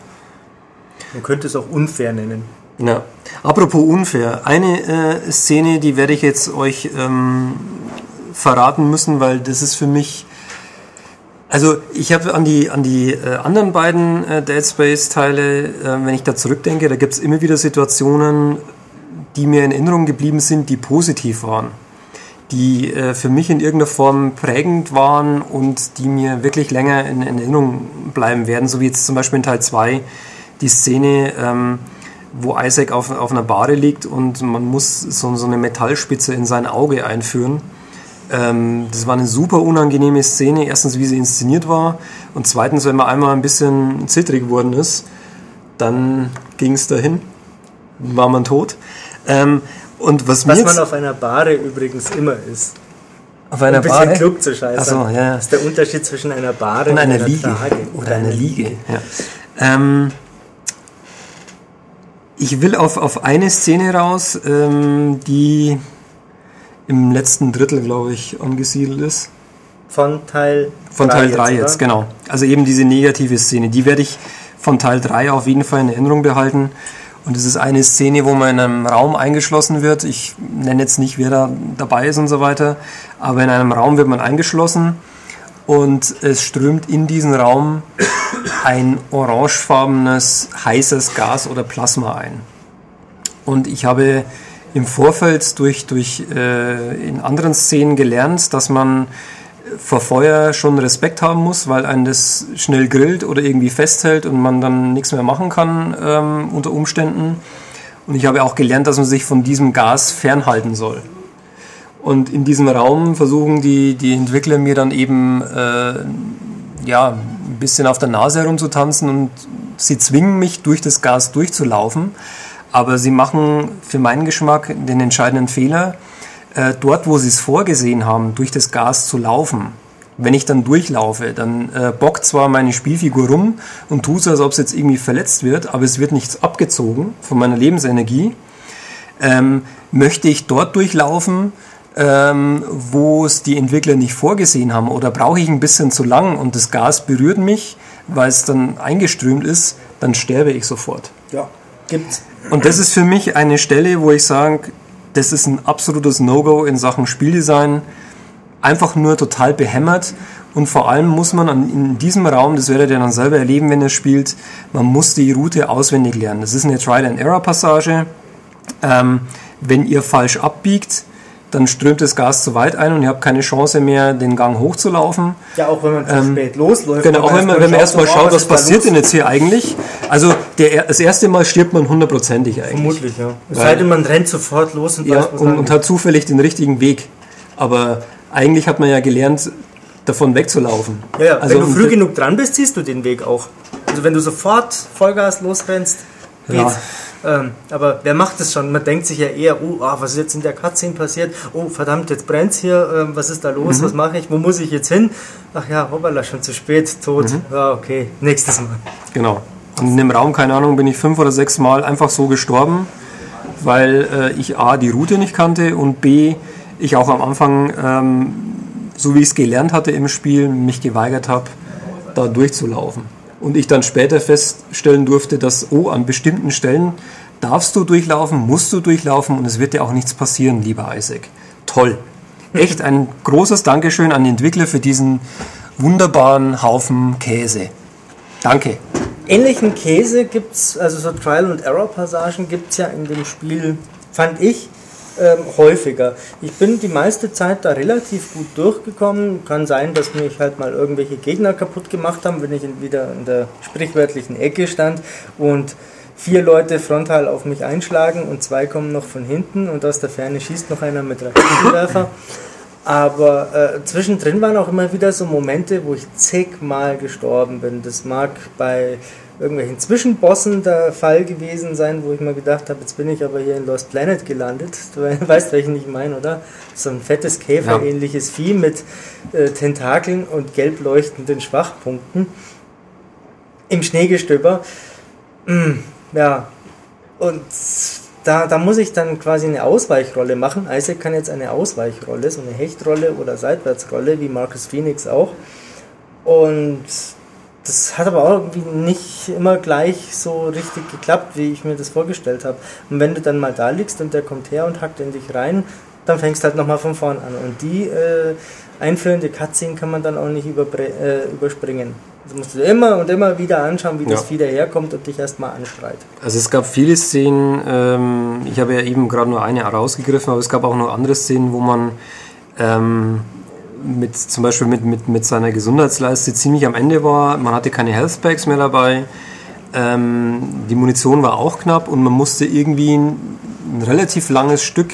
Man könnte es auch unfair nennen. Ja. Apropos unfair, eine äh, Szene, die werde ich jetzt euch ähm, verraten müssen, weil das ist für mich. Also ich habe an die, an die äh, anderen beiden äh, Dead Space-Teile, äh, wenn ich da zurückdenke, da gibt es immer wieder Situationen, die mir in Erinnerung geblieben sind, die positiv waren. Die äh, für mich in irgendeiner Form prägend waren und die mir wirklich länger in, in Erinnerung bleiben werden, so wie jetzt zum Beispiel in Teil 2 die Szene, ähm, wo Isaac auf, auf einer Bade liegt und man muss so, so eine Metallspitze in sein Auge einführen. Ähm, das war eine super unangenehme Szene. Erstens, wie sie inszeniert war und zweitens, wenn man einmal ein bisschen zittrig geworden ist, dann ging es dahin, war man tot. Ähm, und was, was man auf einer Bade übrigens immer ist. Auf einer ein bisschen klug zu scheißen. So, ja. Das ist der Unterschied zwischen einer Bade und, und einer, einer Liege. Trage. Oder einer Liege. Ja. Ähm, ich will auf, auf eine Szene raus, ähm, die im letzten Drittel, glaube ich, angesiedelt ist. Von Teil 3 Von Teil 3 jetzt, jetzt, genau. Also eben diese negative Szene, die werde ich von Teil 3 auf jeden Fall in Erinnerung behalten. Und es ist eine Szene, wo man in einem Raum eingeschlossen wird. Ich nenne jetzt nicht, wer da dabei ist und so weiter, aber in einem Raum wird man eingeschlossen und es strömt in diesen Raum ein orangefarbenes heißes Gas oder Plasma ein. Und ich habe im Vorfeld durch, durch äh, in anderen Szenen gelernt, dass man vor Feuer schon Respekt haben muss, weil einen das schnell grillt oder irgendwie festhält und man dann nichts mehr machen kann ähm, unter Umständen. Und ich habe auch gelernt, dass man sich von diesem Gas fernhalten soll. Und in diesem Raum versuchen die, die Entwickler mir dann eben äh, ja, ein bisschen auf der Nase herumzutanzen und sie zwingen mich durch das Gas durchzulaufen. Aber sie machen für meinen Geschmack den entscheidenden Fehler, äh, dort, wo sie es vorgesehen haben, durch das Gas zu laufen. Wenn ich dann durchlaufe, dann äh, bockt zwar meine Spielfigur rum und tut so, als ob es jetzt irgendwie verletzt wird, aber es wird nichts abgezogen von meiner Lebensenergie. Ähm, möchte ich dort durchlaufen, ähm, wo es die Entwickler nicht vorgesehen haben oder brauche ich ein bisschen zu lang und das Gas berührt mich, weil es dann eingeströmt ist, dann sterbe ich sofort. Ja, gibt's. Und das ist für mich eine Stelle, wo ich sage, das ist ein absolutes No-Go in Sachen Spieldesign. Einfach nur total behämmert. Und vor allem muss man in diesem Raum, das werdet ihr dann selber erleben, wenn ihr spielt, man muss die Route auswendig lernen. Das ist eine Trial-and-Error-Passage. Ähm, wenn ihr falsch abbiegt, dann strömt das Gas zu weit ein und ihr habt keine Chance mehr, den Gang hochzulaufen. Ja, auch wenn man zu ähm, spät losläuft. Genau, auch wenn man, wenn man erstmal schaut, was, was passiert denn jetzt hier eigentlich. Also der, das erste Mal stirbt man hundertprozentig eigentlich. Vermutlich, ja. Es sei denn, man rennt sofort los und, ja, weiß, und, und hat zufällig den richtigen Weg. Aber eigentlich hat man ja gelernt, davon wegzulaufen. Ja, ja. Also, wenn du früh genug dran bist, siehst du den Weg auch. Also wenn du sofort Vollgas losrennst, geht's. Ähm, aber wer macht das schon? Man denkt sich ja eher, oh, ah, was ist jetzt in der Cutscene passiert? Oh, verdammt, jetzt brennt's hier. Ähm, was ist da los? Mhm. Was mache ich? Wo muss ich jetzt hin? Ach ja, hoppala, schon zu spät, tot. Mhm. Ja, okay, nächstes Mal. Genau. Und in dem Raum, keine Ahnung, bin ich fünf oder sechs Mal einfach so gestorben, weil äh, ich A, die Route nicht kannte und B, ich auch am Anfang, ähm, so wie ich es gelernt hatte im Spiel, mich geweigert habe, da durchzulaufen. Und ich dann später feststellen durfte, dass, oh, an bestimmten Stellen darfst du durchlaufen, musst du durchlaufen und es wird dir auch nichts passieren, lieber Isaac. Toll. (laughs) Echt ein großes Dankeschön an die Entwickler für diesen wunderbaren Haufen Käse. Danke. Ähnlichen Käse gibt's, also so Trial- and Error-Passagen gibt's ja in dem Spiel, fand ich, ähm, häufiger. Ich bin die meiste Zeit da relativ gut durchgekommen. Kann sein, dass mich halt mal irgendwelche Gegner kaputt gemacht haben, wenn ich wieder in der sprichwörtlichen Ecke stand und vier Leute frontal auf mich einschlagen und zwei kommen noch von hinten und aus der Ferne schießt noch einer mit Raketenwerfer. Aber äh, zwischendrin waren auch immer wieder so Momente, wo ich zigmal gestorben bin. Das mag bei irgendwelchen Zwischenbossen der Fall gewesen sein, wo ich mal gedacht habe, jetzt bin ich aber hier in Lost Planet gelandet. Du (laughs) weißt, welchen ich meine, oder? So ein fettes Käferähnliches Vieh mit äh, Tentakeln und gelb leuchtenden Schwachpunkten im Schneegestöber. Mm, ja, und da, da muss ich dann quasi eine Ausweichrolle machen. Isaac kann jetzt eine Ausweichrolle, so eine Hechtrolle oder Seitwärtsrolle, wie Marcus Phoenix auch. Und das hat aber auch irgendwie nicht immer gleich so richtig geklappt, wie ich mir das vorgestellt habe. Und wenn du dann mal da liegst und der kommt her und hackt in dich rein, dann fängst du halt nochmal von vorn an. Und die äh, einführende Cutscene kann man dann auch nicht äh, überspringen. Das musst du immer und immer wieder anschauen, wie das Ja. Vieh daherkommt und dich erstmal anschreit. Also es gab viele Szenen, ähm, ich habe ja eben gerade nur eine rausgegriffen, aber es gab auch noch andere Szenen, wo man ähm, mit, zum Beispiel mit, mit, mit seiner Gesundheitsleiste ziemlich am Ende war. Man hatte keine Health Packs mehr dabei. Ähm, die Munition war auch knapp und man musste irgendwie ein, ein relativ langes Stück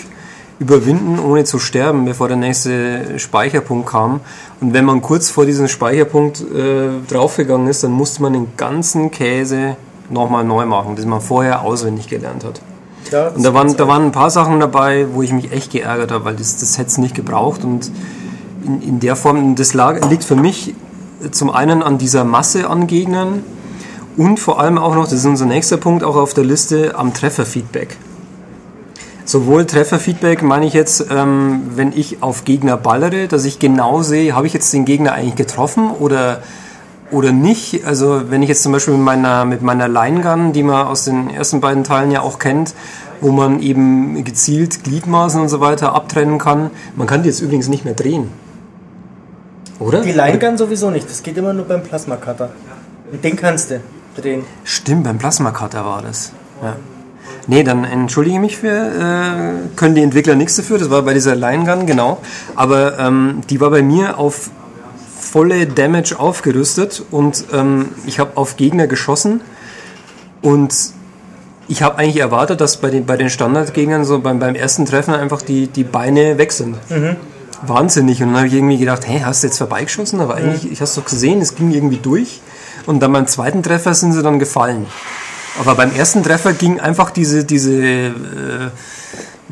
überwinden, ohne zu sterben, bevor der nächste Speicherpunkt kam. Und wenn man kurz vor diesem Speicherpunkt äh, draufgegangen ist, dann musste man den ganzen Käse nochmal neu machen, das man vorher auswendig gelernt hat. Ja, Und da waren, da waren ein paar Sachen dabei, wo ich mich echt geärgert habe, weil das, das hätte es nicht gebraucht. Und in, in der Form, das liegt für mich zum einen an dieser Masse an Gegnern und vor allem auch noch, das ist unser nächster Punkt, auch auf der Liste, am Trefferfeedback. Sowohl Trefferfeedback meine ich jetzt, ähm, wenn ich auf Gegner ballere, dass ich genau sehe, habe ich jetzt den Gegner eigentlich getroffen oder, oder nicht. Also wenn ich jetzt zum Beispiel mit meiner, mit meiner Line Gun, die man aus den ersten beiden Teilen ja auch kennt, wo man eben gezielt Gliedmaßen und so weiter abtrennen kann. Man kann die jetzt übrigens nicht mehr drehen. Oder? Die Line Gun sowieso nicht, das geht immer nur beim Plasma Cutter. Und den kannst du drehen. Stimmt, beim Plasma Cutter war das. Ja. Nee, dann entschuldige ich mich für, äh, können die Entwickler nichts dafür, das war bei dieser Line Gun, genau. Aber ähm, die war bei mir auf volle Damage aufgerüstet und ähm, ich habe auf Gegner geschossen und ich habe eigentlich erwartet, dass bei den, bei den Standardgegnern so beim, beim ersten Treffen einfach die, die Beine weg sind. Wahnsinnig. Und dann habe ich irgendwie gedacht, hey, hast du jetzt vorbeigeschossen? Aber eigentlich, ich hast doch gesehen, es ging irgendwie durch. Und dann beim zweiten Treffer sind sie dann gefallen. Aber beim ersten Treffer ging einfach diese, diese äh,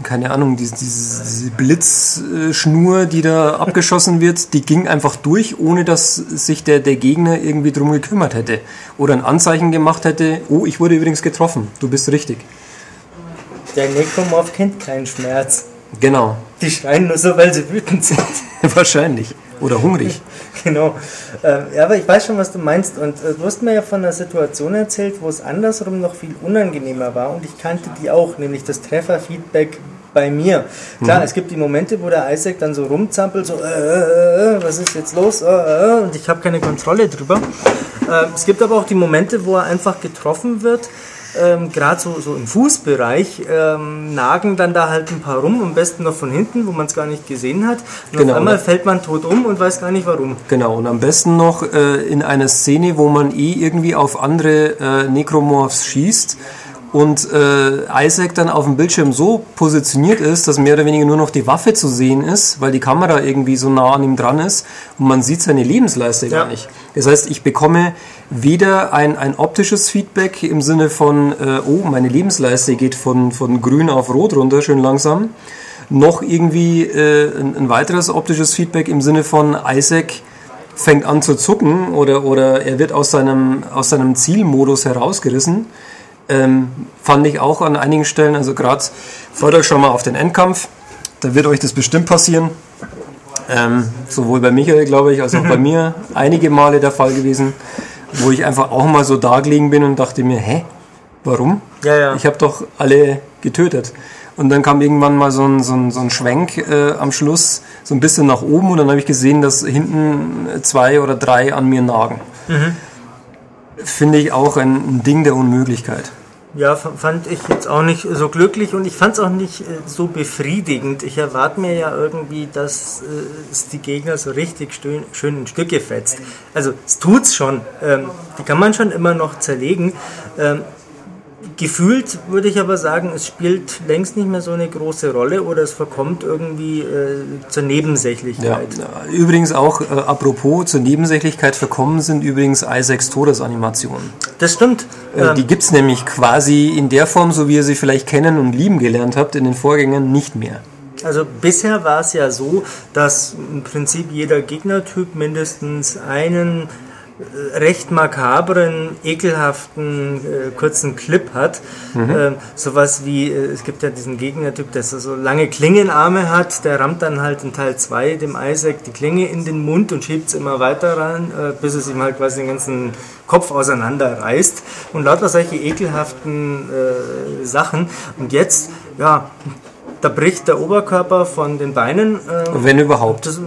keine Ahnung, diese, diese, diese Blitzschnur, die da abgeschossen wird, die ging einfach durch, ohne dass sich der, der Gegner irgendwie drum gekümmert hätte. Oder ein Anzeichen gemacht hätte, oh, ich wurde übrigens getroffen, du bist richtig. Der Necromorph kennt keinen Schmerz. Genau, Die schreien nur so, weil sie wütend sind. (laughs) wahrscheinlich. Oder hungrig. (laughs) genau. Ähm, ja, aber ich weiß schon, was du meinst. Und äh, du hast mir ja von einer Situation erzählt, wo es andersrum noch viel unangenehmer war. Und ich kannte die auch, nämlich das Trefferfeedback bei mir. Klar, es gibt die Momente, wo der Isaac dann so rumzampelt, so, äh, äh, äh, was ist jetzt los? Äh, äh, und ich habe keine Kontrolle drüber. Ähm, es gibt aber auch die Momente, wo er einfach getroffen wird. Ähm, Gerade so, so im Fußbereich ähm, nagen dann da halt ein paar rum, am besten noch von hinten, wo man es gar nicht gesehen hat. Und Genau, auf einmal fällt man tot um und weiß gar nicht warum. Genau, und am besten noch äh, in einer Szene, wo man eh irgendwie auf andere äh, Necromorphs schießt und äh, Isaac dann auf dem Bildschirm so positioniert ist, dass mehr oder weniger nur noch die Waffe zu sehen ist, weil die Kamera irgendwie so nah an ihm dran ist und man sieht seine Lebensleiste ja. gar nicht. Das heißt, ich bekomme weder ein, ein optisches Feedback im Sinne von, äh, oh, meine Lebensleiste geht von, von grün auf rot runter, schön langsam, noch irgendwie äh, ein, ein weiteres optisches Feedback im Sinne von Isaac fängt an zu zucken oder, oder er wird aus seinem, aus seinem Zielmodus herausgerissen. Ähm, fand ich auch an einigen Stellen, also gerade freut euch schon mal auf den Endkampf, da wird euch das bestimmt passieren. Ähm, sowohl bei Michael, glaube ich, als auch bei (laughs) mir einige Male der Fall gewesen, wo ich einfach auch mal so da gelegen bin und dachte mir, hä, warum? Ja, ja. Ich habe doch alle getötet. Und dann kam irgendwann mal so ein, so ein, so ein Schwenk äh, am Schluss, so ein bisschen nach oben und dann habe ich gesehen, dass hinten zwei oder drei an mir nagen. Mhm. Finde ich auch ein, Ding der Unmöglichkeit. Ja, fand ich jetzt auch nicht so glücklich und ich fand es auch nicht äh, so befriedigend. Ich erwarte mir ja irgendwie, dass äh, es die Gegner so richtig schön, schön in Stücke fetzt. Also es tut's schon. Ähm, die kann man schon immer noch zerlegen. Ähm, Gefühlt würde ich aber sagen, es spielt längst nicht mehr so eine große Rolle oder es verkommt irgendwie äh, zur Nebensächlichkeit. Ja. Übrigens auch, äh, apropos zur Nebensächlichkeit verkommen sind übrigens Isaacs Todesanimationen. Das stimmt. Äh, die ähm, gibt es nämlich quasi in der Form, so wie ihr sie vielleicht kennen und lieben gelernt habt, in den Vorgängern nicht mehr. Also bisher war es ja so, dass im Prinzip jeder Gegnertyp mindestens einen recht makabren, ekelhaften, äh, kurzen Clip hat. Mhm. Ähm, sowas wie, äh, es gibt ja diesen Gegnertyp, der so lange Klingenarme hat, der rammt dann halt in Teil 2 dem Isaac die Klinge in den Mund und schiebt es immer weiter ran, äh, bis es ihm halt quasi den ganzen Kopf auseinanderreißt. Und lauter solche ekelhaften äh, Sachen. Und jetzt, ja, da bricht der Oberkörper von den Beinen. Äh, Wenn überhaupt. Das,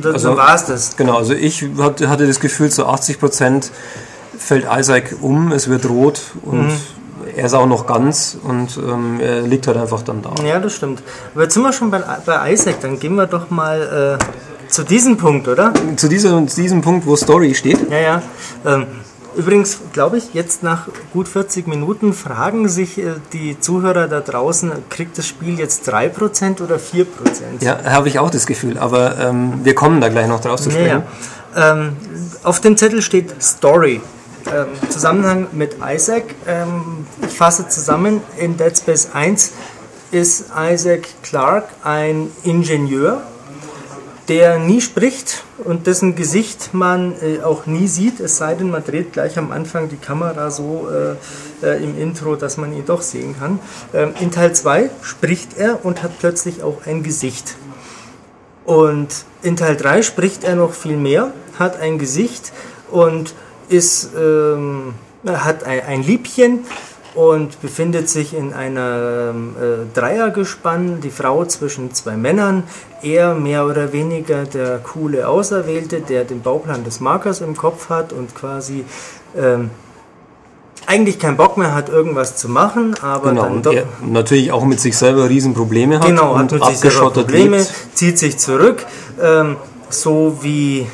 das, also, war es das. Genau, also ich hatte das Gefühl, zu 80 Prozent fällt Isaac um, es wird rot und mhm. er ist auch noch ganz und ähm, er liegt halt einfach dann da. Ja, das stimmt. Aber jetzt sind wir schon bei, bei Isaac, dann gehen wir doch mal äh, zu diesem Punkt, oder? Zu diesem, zu diesem Punkt, wo Story steht. Ja, ja. Ähm, Übrigens, glaube ich, jetzt nach gut 40 Minuten fragen sich äh, die Zuhörer da draußen, kriegt das Spiel jetzt 3% oder 4%? Ja, habe ich auch das Gefühl, aber ähm, wir kommen da gleich noch drauf zu sprechen. Ja, ähm, auf dem Zettel steht Story. Ähm, Zusammenhang mit Isaac. Ähm, ich fasse zusammen, in Dead Space 1 ist Isaac Clarke ein Ingenieur, der nie spricht und dessen Gesicht man äh, auch nie sieht, es sei denn, man dreht gleich am Anfang die Kamera so äh, äh, im Intro, dass man ihn doch sehen kann. Ähm, in Teil 2 spricht er und hat plötzlich auch ein Gesicht. Und in Teil 3 spricht er noch viel mehr, hat ein Gesicht und ist, ähm, hat ein, ein Liebchen und befindet sich in einem äh, Dreiergespann, die Frau zwischen zwei Männern, er mehr oder weniger der coole Auserwählte, der den Bauplan des Markers im Kopf hat und quasi ähm, eigentlich keinen Bock mehr hat, irgendwas zu machen, aber genau, dann doch natürlich auch mit sich selber Riesenprobleme hat. Genau, hat mit sich selber Probleme, lebt. zieht sich zurück, ähm, so wie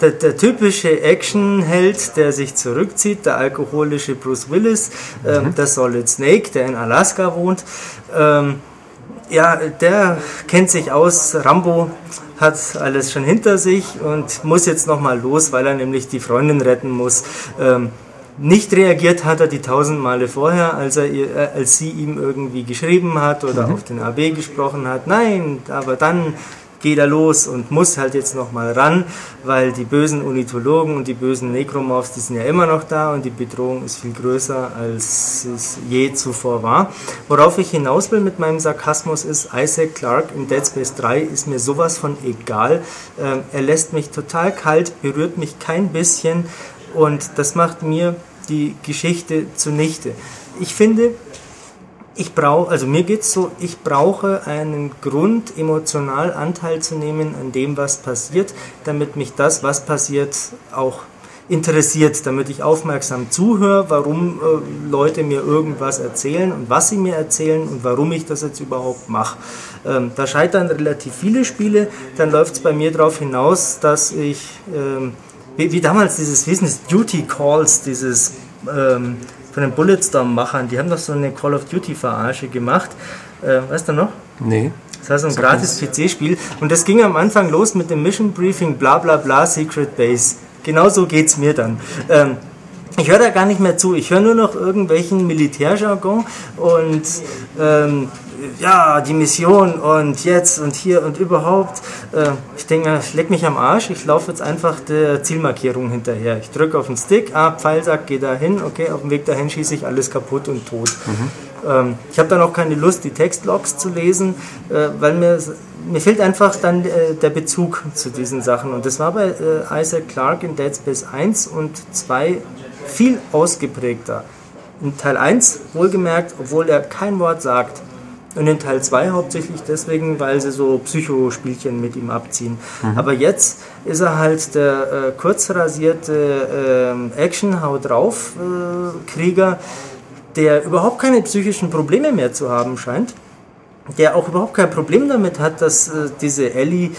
der, der, typische Actionheld, der sich zurückzieht, der alkoholische Bruce Willis, ähm, mhm. der Solid Snake, der in Alaska wohnt. Ähm, ja, der kennt sich aus. Rambo hat alles schon hinter sich und muss jetzt nochmal los, weil er nämlich die Freundin retten muss. Ähm, nicht reagiert hat er die tausend Male vorher, als, er, äh, als sie ihm irgendwie geschrieben hat oder mhm. auf den AB gesprochen hat. Nein, aber dann geht er los und muss halt jetzt nochmal ran, weil die bösen Unitologen und die bösen Necromorphs, die sind ja immer noch da und die Bedrohung ist viel größer, als es je zuvor war. Worauf ich hinaus will mit meinem Sarkasmus ist, Isaac Clarke in Dead Space 3 ist mir sowas von egal. Ähm, er lässt mich total kalt, berührt mich kein bisschen und das macht mir die Geschichte zunichte. Ich finde, ich brauche, also mir geht es so, ich brauche einen Grund, emotional Anteil zu nehmen an dem, was passiert, damit mich das, was passiert, auch interessiert, damit ich aufmerksam zuhöre, warum äh, Leute mir irgendwas erzählen und was sie mir erzählen und warum ich das jetzt überhaupt mache. Ähm, da scheitern relativ viele Spiele, dann läuft es bei mir darauf hinaus, dass ich, ähm, wie, wie, damals dieses, wie Duty Calls, dieses ähm, von den Bulletstorm-Machern. Die haben doch so eine Call of Duty-Verarsche gemacht. Äh, weißt du noch? Nee. Das war so ein gratis PC-Spiel. Und das ging am Anfang los mit dem Mission Briefing, bla bla bla, Secret Base. Genauso geht's mir dann. Ähm, ich höre da gar nicht mehr zu. Ich höre nur noch irgendwelchen Militärjargon und ähm, ja, die Mission und jetzt und hier und überhaupt. Äh, ich denke, ich leck mich am Arsch. Ich laufe jetzt einfach der Zielmarkierung hinterher. Ich drücke auf den Stick, ah, Pfeilsack, geh da hin, okay, auf dem Weg dahin schieße ich alles kaputt und tot. Mhm. Ähm, ich habe dann auch keine Lust, die Textlogs zu lesen, äh, weil mir, mir fehlt einfach dann äh, der Bezug zu diesen Sachen. Und das war bei Isaac Clarke in Dead Space 1 und 2 viel ausgeprägter. In Teil 1 wohlgemerkt, obwohl er kein Wort sagt. Und in Teil 2 hauptsächlich deswegen, weil sie so Psychospielchen mit ihm abziehen. Mhm. Aber jetzt ist er halt der äh, kurzrasierte äh, Action-Hau drauf äh, Krieger, der überhaupt keine psychischen Probleme mehr zu haben scheint. Der auch überhaupt kein Problem damit hat, dass äh, diese Ellie,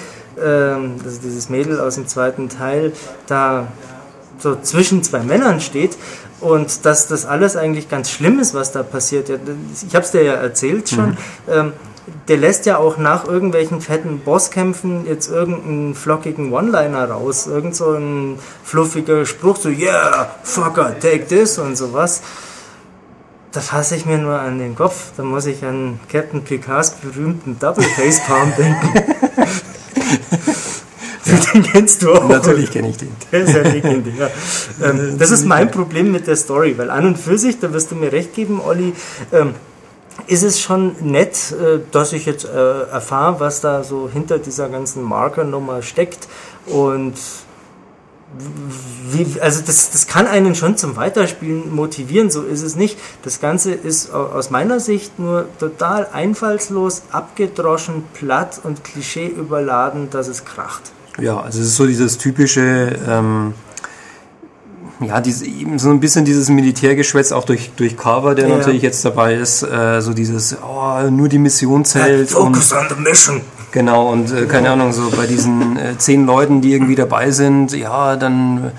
also dieses Mädel aus dem zweiten Teil, da so zwischen zwei Männern steht und dass das alles eigentlich ganz schlimm ist, was da passiert. Ich habe es dir ja erzählt schon. Mhm. Ähm, der lässt ja auch nach irgendwelchen fetten Bosskämpfen jetzt irgendeinen flockigen One-Liner raus, irgend so ein fluffiger Spruch, so yeah, fucker, take this und sowas. Da fasse ich mir nur an den Kopf, da muss ich an Captain Picards berühmten Double Facepalm denken. (laughs) (laughs) den kennst du auch. Natürlich kenne ich den. (laughs) Der ist ja legendär. ähm, das ist mein Problem mit der Story, weil an und für sich, da wirst du mir recht geben, Olli, ähm, ist es schon nett, äh, dass ich jetzt äh, erfahre, was da so hinter dieser ganzen Markernummer steckt und wie, also das, das kann einen schon zum Weiterspielen motivieren, so ist es nicht. Das Ganze ist aus meiner Sicht nur total einfallslos, abgedroschen, platt und klischee überladen, dass es kracht. Ja, also es ist so dieses typische, ähm, ja, diese, eben so ein bisschen dieses Militärgeschwätz auch durch, durch Carver, der ja. natürlich jetzt dabei ist, äh, so dieses, oh, nur die Mission zählt. Focus on the mission. Genau, und äh, keine Ahnung, so bei diesen äh, zehn Leuten, die irgendwie dabei sind, ja, dann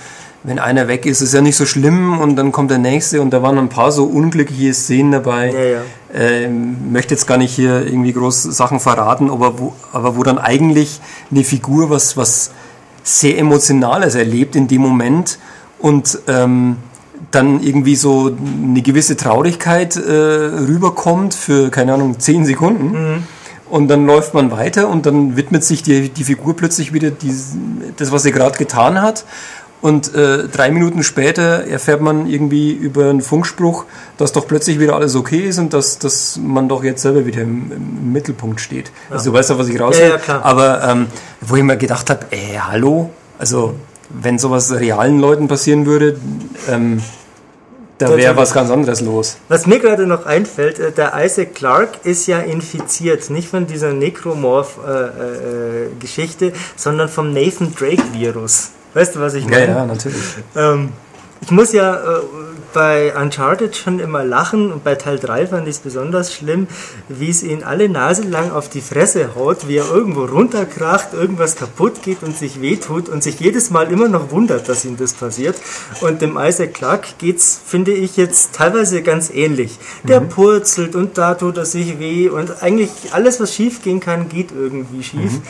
wenn einer weg ist, ist ja nicht so schlimm und dann kommt der nächste und da waren ein paar so unglückliche Szenen dabei. Ja, ja. Ähm, möchte jetzt gar nicht hier irgendwie groß Sachen verraten, aber wo, aber wo dann eigentlich eine Figur was, was sehr Emotionales erlebt in dem Moment und ähm, dann irgendwie so eine gewisse Traurigkeit äh, rüberkommt für, keine Ahnung, zehn Sekunden. Mhm. Und dann läuft man weiter und dann widmet sich die, die Figur plötzlich wieder die, das, was sie gerade getan hat. Und äh, drei Minuten später erfährt man irgendwie über einen Funkspruch, dass doch plötzlich wieder alles okay ist und dass, dass man doch jetzt selber wieder im, im Mittelpunkt steht. Ja. Also du weißt ja, was ich raus ja, ja. Aber ähm, wo ich mir gedacht habe, ey, hallo? Also wenn sowas realen Leuten passieren würde, ähm, da wäre was ganz anderes los. Was mir gerade noch einfällt, äh, der Isaac Clarke ist ja infiziert, nicht von dieser Necromorph-Geschichte, sondern vom Nathan Drake-Virus. Weißt du, was ich meine? Ja, ja, natürlich. Ähm, ich muss ja äh, bei Uncharted schon immer lachen und bei Teil 3 fand ich es besonders schlimm, wie es ihn alle Nase lang auf die Fresse haut, wie er irgendwo runterkracht, irgendwas kaputt geht und sich wehtut und sich jedes Mal immer noch wundert, dass ihm das passiert. Und dem Isaac Clarke geht's, finde ich, jetzt teilweise ganz ähnlich. Der mhm. purzelt und da tut er sich weh und eigentlich alles, was schief gehen kann, geht irgendwie schief. Mhm.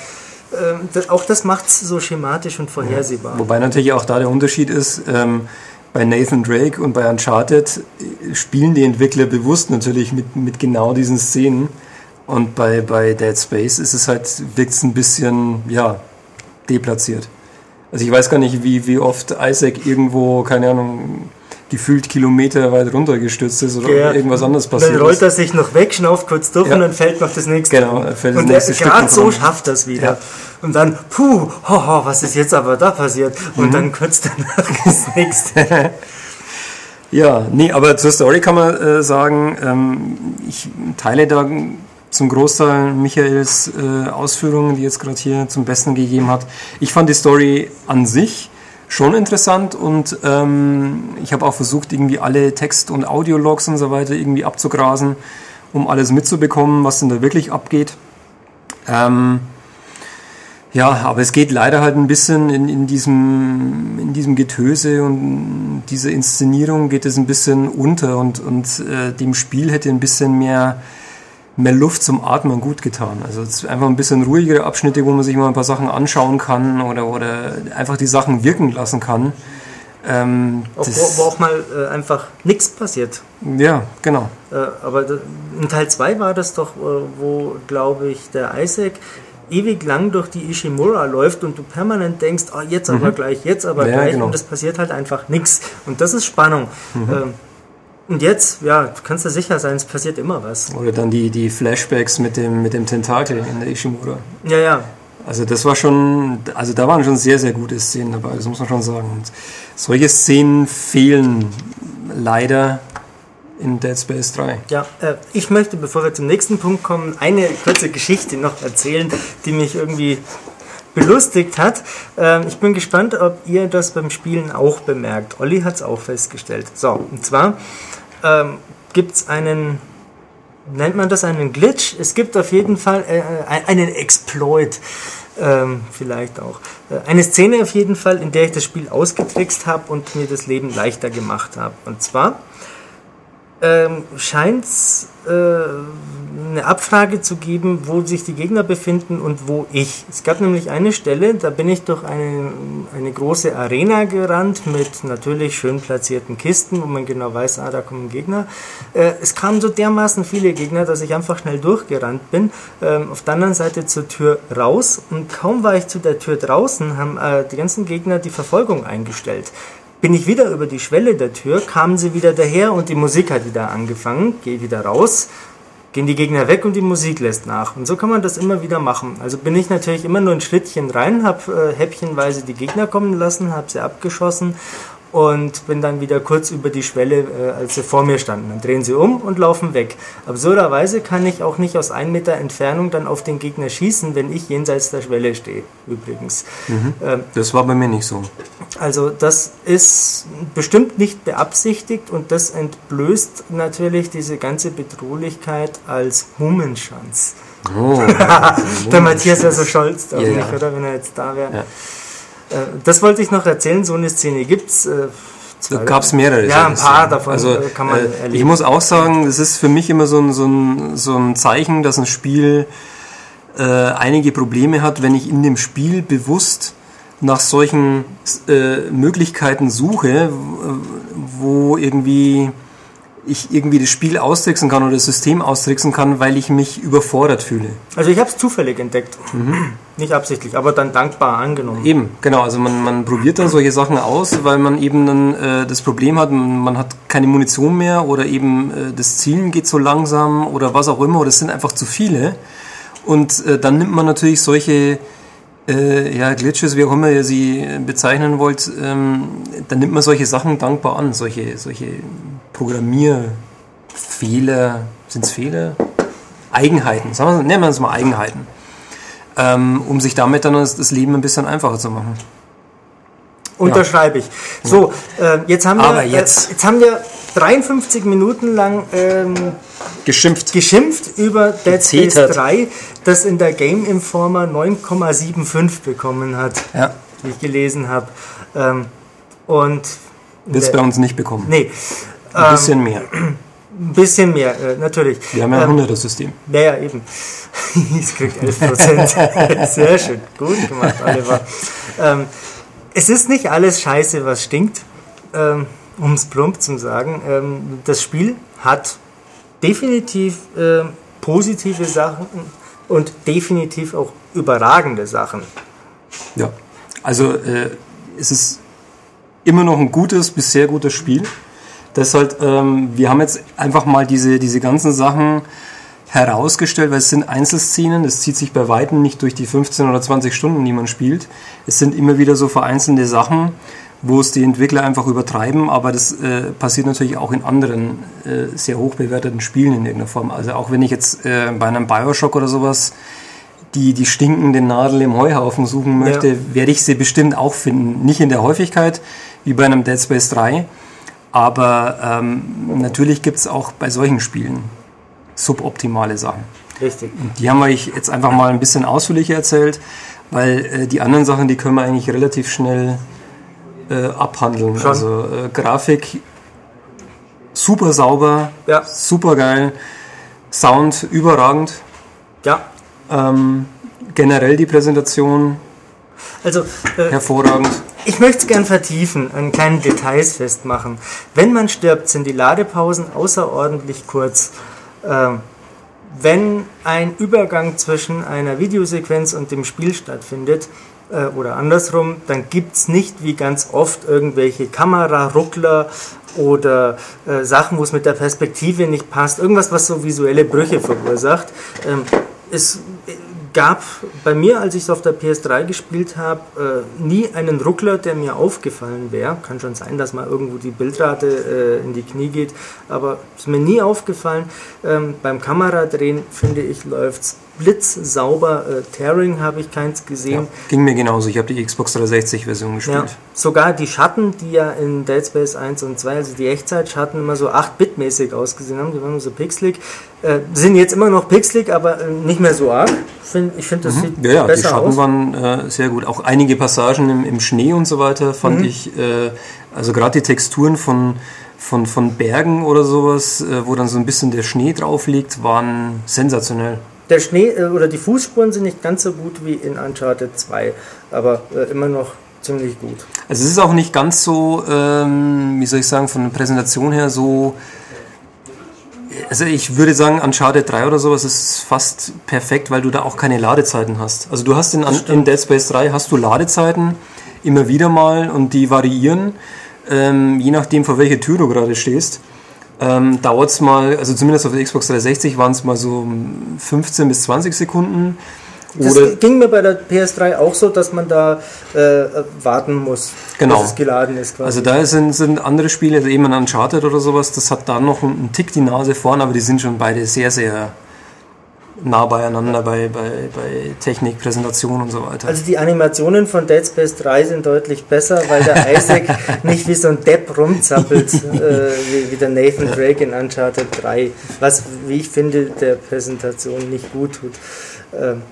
Ähm, das, auch das macht es so schematisch und vorhersehbar. Ja. Wobei natürlich auch da der Unterschied ist, ähm, bei Nathan Drake und bei Uncharted spielen die Entwickler bewusst natürlich mit, mit genau diesen Szenen. Und bei, bei Dead Space ist es halt, wirkt es ein bisschen, ja, deplatziert. Also ich weiß gar nicht, wie, wie oft Isaac irgendwo, keine Ahnung, gefühlt Kilometer weit runtergestürzt ist oder ja. irgendwas anderes passiert Dann rollt er sich noch weg, schnauft kurz durch ja. und dann fällt noch das nächste. Genau, fällt das und nächste Stück gerade so schafft das wieder. Ja. Und dann, puh, hoho, was ist jetzt aber da passiert? Und mhm. dann kurz danach (laughs) das nächste. (laughs) ja, nee, aber zur Story kann man äh, sagen, ähm, ich teile da zum Großteil Michaels äh, Ausführungen, die jetzt gerade hier zum Besten gegeben hat. Ich fand die Story an sich schon interessant und ähm, ich habe auch versucht, irgendwie alle Text- und Audiologs und so weiter irgendwie abzugrasen, um alles mitzubekommen, was denn da wirklich abgeht. Ähm, Ja, aber es geht leider halt ein bisschen in, in, diesem, in diesem Getöse und dieser Inszenierung geht es ein bisschen unter und, und äh, dem Spiel hätte ein bisschen mehr, mehr Luft zum Atmen gut getan. Also einfach ein bisschen ruhigere Abschnitte, wo man sich mal ein paar Sachen anschauen kann oder, oder einfach die Sachen wirken lassen kann. Ähm, auch, wo, wo, auch mal äh, einfach nichts passiert. Ja, genau. Äh, aber in Teil 2 war das doch, äh, wo, glaube ich, der Isaac ewig lang durch die Ishimura läuft und du permanent denkst, oh, jetzt aber mhm. gleich, jetzt aber ja, gleich genau. und es passiert halt einfach nichts. Und das ist Spannung. Mhm. Ähm, und jetzt, ja, du kannst dir sicher sein, es passiert immer was. Oder dann die, die Flashbacks mit dem, mit dem Tentakel in der Ishimura. Ja, ja. Also das war schon, also da waren schon sehr, sehr gute Szenen dabei, das muss man schon sagen. Und solche Szenen fehlen leider in Dead Space 3. Ja, äh, ich möchte, bevor wir zum nächsten Punkt kommen, eine kurze Geschichte noch erzählen, die mich irgendwie belustigt hat. Ähm, ich bin gespannt, ob ihr das beim Spielen auch bemerkt. Olli hat es auch festgestellt. So, und zwar ähm, gibt es einen, nennt man das einen Glitch? Es gibt auf jeden Fall äh, einen Exploit. Ähm, vielleicht auch. Äh, eine Szene auf jeden Fall, in der ich das Spiel ausgetrickst habe und mir das Leben leichter gemacht habe. Und zwar ähm, scheint es äh, eine Abfrage zu geben, wo sich die Gegner befinden und wo ich. Es gab nämlich eine Stelle, da bin ich durch eine, eine große Arena gerannt mit natürlich schön platzierten Kisten, wo man genau weiß, ah, da kommen Gegner. Äh, es kamen so dermaßen viele Gegner, dass ich einfach schnell durchgerannt bin. Ähm, auf der anderen Seite zur Tür raus und kaum war ich zu der Tür draußen, haben äh, die ganzen Gegner die Verfolgung eingestellt bin ich wieder über die Schwelle der Tür, kamen sie wieder daher und die Musik hat wieder angefangen, gehe wieder raus, gehen die Gegner weg und die Musik lässt nach. Und so kann man das immer wieder machen. Also bin ich natürlich immer nur ein Schrittchen rein, habe äh, häppchenweise die Gegner kommen lassen, habe sie abgeschossen und bin dann wieder kurz über die Schwelle, äh, als sie vor mir standen. Dann drehen sie um und laufen weg. Absurderweise kann ich auch nicht aus einem Meter Entfernung dann auf den Gegner schießen, wenn ich jenseits der Schwelle stehe, übrigens. Mhm. Ähm, das war bei mir nicht so. Also das ist bestimmt nicht beabsichtigt und das entblößt natürlich diese ganze Bedrohlichkeit als Mummenschanz. Oh, (laughs) der Matthias wäre so stolz auf ja, mich, oder wenn er jetzt da wäre. Ja. Äh, das wollte ich noch erzählen, so eine Szene gibt es. Äh, Gab es mehrere. Ja, ein paar davon also, äh, kann man äh, erleben. Ich muss auch sagen, es ist für mich immer so ein, so ein, so ein Zeichen, dass ein Spiel äh, einige Probleme hat, wenn ich in dem Spiel bewusst nach solchen äh, Möglichkeiten suche, wo irgendwie ich irgendwie das Spiel austricksen kann oder das System austricksen kann, weil ich mich überfordert fühle. Also ich habe es zufällig entdeckt. Mhm. (clears throat) Nicht absichtlich, aber dann dankbar angenommen. Eben, genau. Also man, man probiert dann solche Sachen aus, weil man eben dann äh, das Problem hat, man hat keine Munition mehr oder eben äh, das Zielen geht so langsam oder was auch immer oder es sind einfach zu viele. Und äh, dann nimmt man natürlich solche äh, ja, Glitches, wie auch immer ihr sie bezeichnen wollt, ähm, dann nimmt man solche Sachen dankbar an, solche, solche Programmierfehler, sind es Fehler? Eigenheiten, sagen wir, nennen wir es mal Eigenheiten, ähm, um sich damit dann das Leben ein bisschen einfacher zu machen. Unterschreibe ich. So, äh, jetzt haben wir, Aber jetzt. Äh, jetzt haben wir 53 Minuten lang ähm, geschimpft. geschimpft über Dead Space 3, das in der Game Informer 9,75 bekommen hat, ja. wie ich gelesen habe. Ähm, und wird es bei uns nicht bekommen. Nee. Ein bisschen ähm, mehr. (clears throat) Ein bisschen mehr, äh, natürlich. Wir haben ja ein ähm, 100er-System. Ja, ja, eben. (laughs) es kriegt 11 Prozent. (laughs) Sehr schön. Gut gemacht, Oliver. (laughs) Ähm, es ist nicht alles scheiße, was stinkt, ähm, um es plump zu sagen. Ähm, das Spiel hat definitiv äh, positive Sachen und definitiv auch überragende Sachen. Ja, also äh, es ist immer noch ein gutes bis sehr gutes Spiel. Das halt, ähm, wir haben jetzt einfach mal diese, diese ganzen Sachen herausgestellt, weil es sind Einzelszenen, das zieht sich bei Weitem nicht durch die 15 oder 20 Stunden, die man spielt. Es sind immer wieder so vereinzelte Sachen, wo es die Entwickler einfach übertreiben, aber das äh, passiert natürlich auch in anderen äh, sehr hoch bewerteten Spielen in irgendeiner Form. Also auch wenn ich jetzt äh, bei einem Bioshock oder sowas die, die stinkende Nadel im Heuhaufen suchen möchte, ja. werde ich sie bestimmt auch finden. Nicht in der Häufigkeit wie bei einem Dead Space 3, aber ähm, natürlich gibt es auch bei solchen Spielen suboptimale Sachen. Richtig. Die haben wir jetzt einfach mal ein bisschen ausführlicher erzählt. Weil äh, die anderen Sachen, die können wir eigentlich relativ schnell äh, abhandeln. Schon. Also äh, Grafik super sauber, Ja. super geil, Sound überragend, Ja. ähm, generell die Präsentation Also, äh, hervorragend. ich möchte es gern vertiefen, an kleinen Details festmachen. Wenn man stirbt, sind die Ladepausen außerordentlich kurz. Ähm, wenn ein Übergang zwischen einer Videosequenz und dem Spiel stattfindet, äh, oder andersrum, dann gibt es nicht wie ganz oft irgendwelche Kameraruckler oder äh, Sachen, wo es mit der Perspektive nicht passt. Irgendwas, was so visuelle Brüche verursacht. Ähm, es gab bei mir, als ich es auf der PS3 gespielt habe, äh, nie einen Ruckler, der mir aufgefallen wäre. Kann schon sein, dass mal irgendwo die Bildrate äh, in die Knie geht, aber ist mir nie aufgefallen. Ähm, beim Kameradrehen, finde ich, läuft es blitzsauber. Äh, Tearing habe ich keins gesehen. Ja, ging mir genauso. Ich habe die Xbox 360 Version Ja, gespielt. sogar die Schatten, die ja in Dead Space 1 und 2, also die Echtzeitschatten, immer so 8-Bit-mäßig ausgesehen haben, die waren immer so pixelig, äh, sind jetzt immer noch pixelig, aber äh, nicht mehr so arg. Find, ich finde, das sieht Mhm. Ja, ja, die besser Schatten aus. waren äh, sehr gut. Auch einige Passagen im, im Schnee und so weiter fand Mhm. ich, äh, also gerade die Texturen von, von, von Bergen oder sowas, äh, wo dann so ein bisschen der Schnee drauf liegt, waren sensationell. Der Schnee äh, oder die Fußspuren sind nicht ganz so gut wie in Uncharted 2, aber äh, immer noch ziemlich gut. Also es ist auch nicht ganz so, ähm, wie soll ich sagen, von der Präsentation her so. Also ich würde sagen, Uncharted 3 oder sowas ist fast perfekt, weil du da auch keine Ladezeiten hast. Also du hast in, in Dead Space 3 hast du Ladezeiten immer wieder mal und die variieren, ähm, je nachdem vor welcher Tür du gerade stehst. Ähm, Dauert es mal, also zumindest auf der Xbox 360 waren es mal so 15 bis 20 Sekunden. Das Oder ging mir bei der PS3 auch so, dass man da äh, äh, warten muss, Genau. bis es geladen ist. Quasi. Also da sind, sind andere Spiele, also eben ein Uncharted oder sowas, das hat da noch einen Tick die Nase vorn, aber die sind schon beide sehr, sehr nah beieinander bei, bei, bei Technik, Präsentation und so weiter. Also die Animationen von Dead Space 3 sind deutlich besser, weil der (laughs) Isaac nicht wie so ein Depp rumzappelt, äh, wie, wie der Nathan Drake in Uncharted 3, was, wie ich finde, der Präsentation nicht gut tut. Ähm,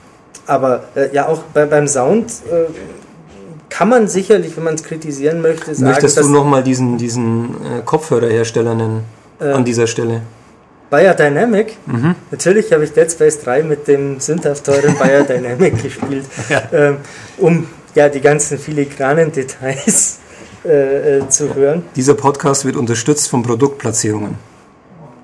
aber äh, ja, auch bei, beim Sound äh, kann man sicherlich, wenn man es kritisieren möchte, sagen, Möchtest dass du nochmal diesen, diesen äh, Kopfhörerhersteller nennen Äh, an dieser Stelle? Biodynamic, Mhm. natürlich habe ich Dead Space 3 mit dem sündhaft teuren Biodynamic (laughs) gespielt, ähm, um ja die ganzen filigranen Details äh, äh, zu hören. Dieser Podcast wird unterstützt von Produktplatzierungen.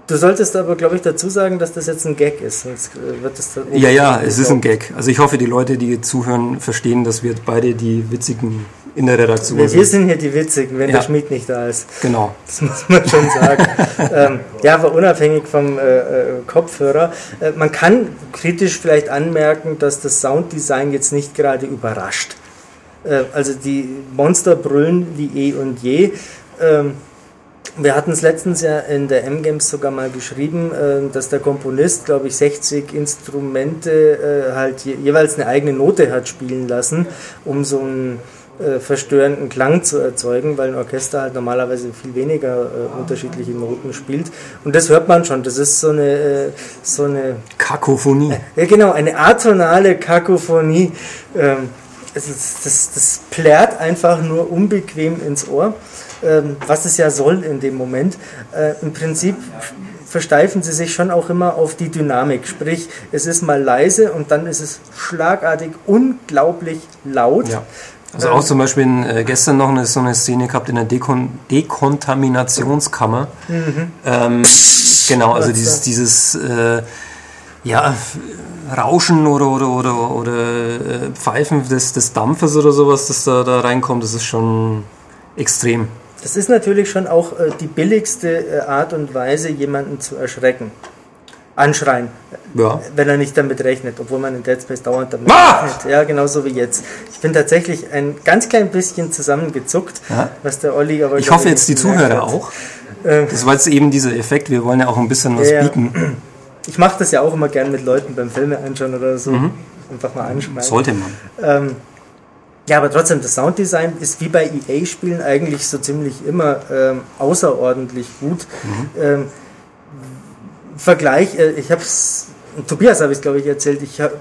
Du solltest aber, glaube ich, dazu sagen, dass das jetzt ein Gag ist, sonst äh, wird das Ja, ja, es ist ein Gag. Also ich hoffe, die Leute, die zuhören, verstehen, dass wir beide die Witzigen in der Redaktion Wir, wir sind. sind hier die Witzigen, wenn Ja. der Schmied nicht da ist. Genau. Das muss man schon sagen. (laughs) ähm, ja, aber unabhängig vom äh, äh, Kopfhörer, äh, man kann kritisch vielleicht anmerken, dass das Sounddesign jetzt nicht gerade überrascht. Äh, also die Monster brüllen wie eh und je. Ähm, wir hatten es letztens ja in der M-Games sogar mal geschrieben, äh, dass der Komponist, glaube ich, 60 Instrumente äh, halt je, jeweils eine eigene Note hat spielen lassen, um so einen äh, verstörenden Klang zu erzeugen, weil ein Orchester halt normalerweise viel weniger äh, unterschiedliche Noten spielt. Und das hört man schon. Das ist so eine, äh, so eine Kakophonie. ja, genau, eine atonale Kakophonie. Ähm, es ist, das, das plärt einfach nur unbequem ins Ohr, ähm, was es ja soll in dem Moment. Äh, Im Prinzip versteifen sie sich schon auch immer auf die Dynamik. Sprich, es ist mal leise und dann ist es schlagartig unglaublich laut. Ja. Also auch zum Beispiel äh, gestern noch eine, so eine Szene gehabt in der Dekon Dekontaminationskammer. Ähm, genau, also dieses, dieses äh, ja, Rauschen oder, oder, oder, oder äh, Pfeifen des, des Dampfes oder sowas, das da, da reinkommt, das ist schon extrem. Das ist natürlich schon auch äh, die billigste äh, Art und Weise, jemanden zu erschrecken. Anschreien, Ja. wenn er nicht damit rechnet, obwohl man in Dead Space dauernd damit Ah! rechnet. Ja, genauso wie jetzt. Ich bin tatsächlich ein ganz klein bisschen zusammengezuckt, Ja. was der Olli aber Ich hoffe jetzt die Zuhörer hat. auch. Ähm, Das war jetzt eben dieser Effekt, wir wollen ja auch ein bisschen was Ja, bieten. Ich mache das ja auch immer gern mit Leuten beim Filme anschauen oder so. Mhm. Einfach mal anschreien. Sollte man. Ähm, ja, aber trotzdem, das Sounddesign ist wie bei EA-Spielen eigentlich so ziemlich immer ähm, außerordentlich gut. Mhm. Ähm, Vergleich, äh, ich habe es Tobias habe ich glaube ich erzählt, ich habe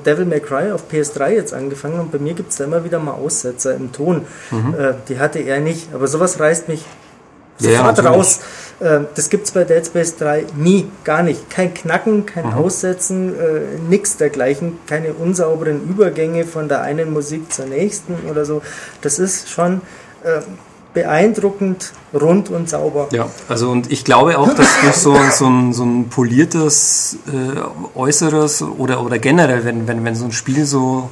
äh, Devil May Cry auf PS3 jetzt angefangen und bei mir gibt es da immer wieder mal Aussetzer im Ton. Mhm. Äh, die hatte er nicht, aber sowas reißt mich sofort ja, raus. Äh, das gibt es bei Dead Space 3 nie, gar nicht. Kein Knacken, kein mhm. Aussetzen, äh, nichts dergleichen, keine unsauberen Übergänge von der einen Musik zur nächsten oder so. Das ist schon äh, beeindruckend rund und sauber. Ja, also und ich glaube auch, dass durch so, so, ein, so ein poliertes äh, Äußeres oder, oder generell, wenn, wenn, wenn so ein Spiel so,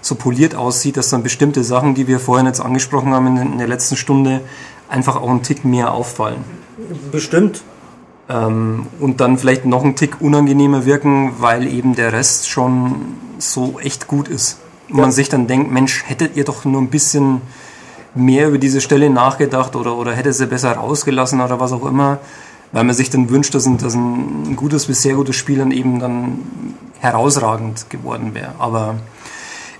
so poliert aussieht, dass dann bestimmte Sachen, die wir vorhin jetzt angesprochen haben in, in der letzten Stunde, einfach auch einen Tick mehr auffallen. Bestimmt. Ähm, und dann vielleicht noch einen Tick unangenehmer wirken, weil eben der Rest schon so echt gut ist. Und ja. man sich dann denkt, Mensch, hättet ihr doch nur ein bisschen mehr über diese Stelle nachgedacht oder, oder hätte sie besser rausgelassen oder was auch immer, weil man sich dann wünscht, dass ein, dass ein gutes bis sehr gutes Spiel dann eben dann herausragend geworden wäre. Aber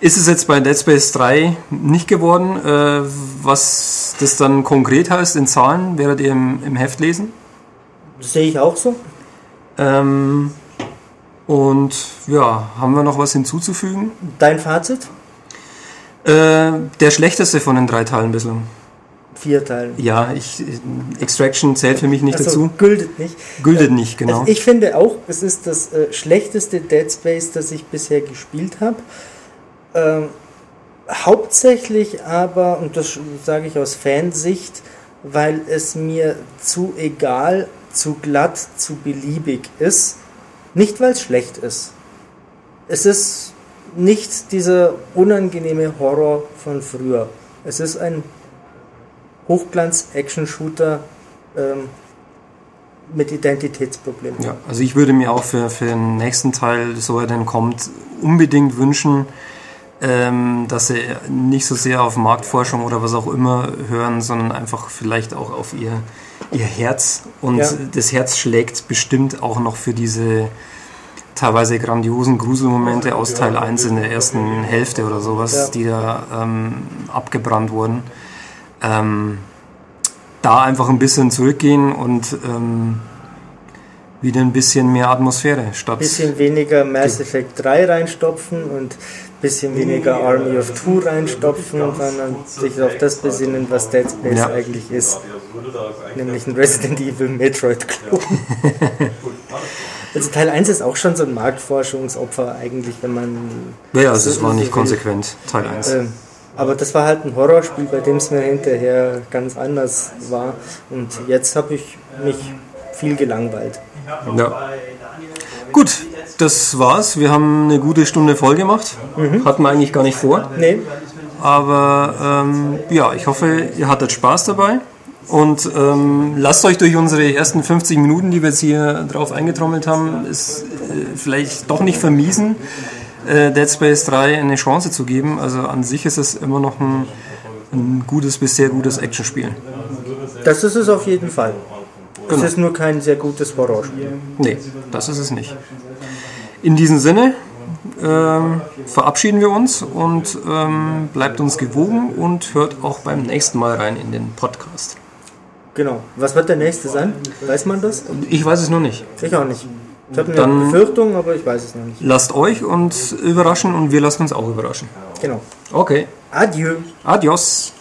ist es jetzt bei Dead Space 3 nicht geworden? Äh, was das dann konkret heißt in Zahlen, werdet ihr im, im Heft lesen? Das sehe ich auch so. Ähm, und ja, haben wir noch was hinzuzufügen? Dein Fazit? Äh, der schlechteste von den drei Teilen bislang. Vier Teilen. Ja, ich, Extraction zählt für mich nicht also, dazu. Gültet nicht. Gültet äh, nicht, genau. Also ich finde auch, es ist das äh, schlechteste Dead Space, das ich bisher gespielt habe. Ähm, hauptsächlich aber, und das sage ich aus Fansicht, weil es mir zu egal, zu glatt, zu beliebig ist. Nicht, weil es schlecht ist. Es ist nicht dieser unangenehme Horror von früher. Es ist ein Hochglanz-Action-Shooter ähm, mit Identitätsproblemen. Ja, also ich würde mir auch für, für den nächsten Teil, so er denn kommt, unbedingt wünschen, ähm, dass sie nicht so sehr auf Marktforschung oder was auch immer hören, sondern einfach vielleicht auch auf ihr, ihr Herz. Und ja. das Herz schlägt bestimmt auch noch für diese teilweise grandiosen Gruselmomente aus Teil 1 in der ersten Hälfte oder sowas, ja. die da ähm, abgebrannt wurden. Ähm, da einfach ein bisschen zurückgehen und ähm, wieder ein bisschen mehr Atmosphäre statt. Ein bisschen weniger Mass Effect 3 reinstopfen und ein bisschen weniger Army of Two reinstopfen, sondern sich auf das besinnen, was Dead Space ja. eigentlich ist. Nämlich ein Resident Evil Metroid-Klon. (laughs) Also Teil 1 ist auch schon so ein Marktforschungsopfer eigentlich, wenn man... Ja, also es war nicht konsequent, Teil 1. Äh, aber das war halt ein Horrorspiel, bei dem es mir hinterher ganz anders war. Und jetzt habe ich mich viel gelangweilt. Ja. Gut, das war's. Wir haben eine gute Stunde voll gemacht. Mhm. Hatten wir eigentlich gar nicht vor. Nee. Aber ähm, ja, ich hoffe, ihr hattet Spaß dabei. Und ähm, lasst euch durch unsere ersten 50 Minuten, die wir jetzt hier drauf eingetrommelt haben, ist äh, vielleicht doch nicht vermiesen, äh, Dead Space 3 eine Chance zu geben. Also an sich ist es immer noch ein, ein gutes bis sehr gutes Actionspiel. Das ist es auf jeden Fall. Genau. Es ist nur kein sehr gutes Horrorspiel. Nee, das ist es nicht. In diesem Sinne ähm, verabschieden wir uns und ähm, bleibt uns gewogen und hört auch beim nächsten Mal rein in den Podcast. Genau. Was wird der nächste sein? Weiß man das? Ich weiß es noch nicht. Ich auch nicht. Ich habe eine Befürchtung, aber ich weiß es noch nicht. Lasst euch uns überraschen und wir lassen uns auch überraschen. Genau. Okay. Adieu. Adios.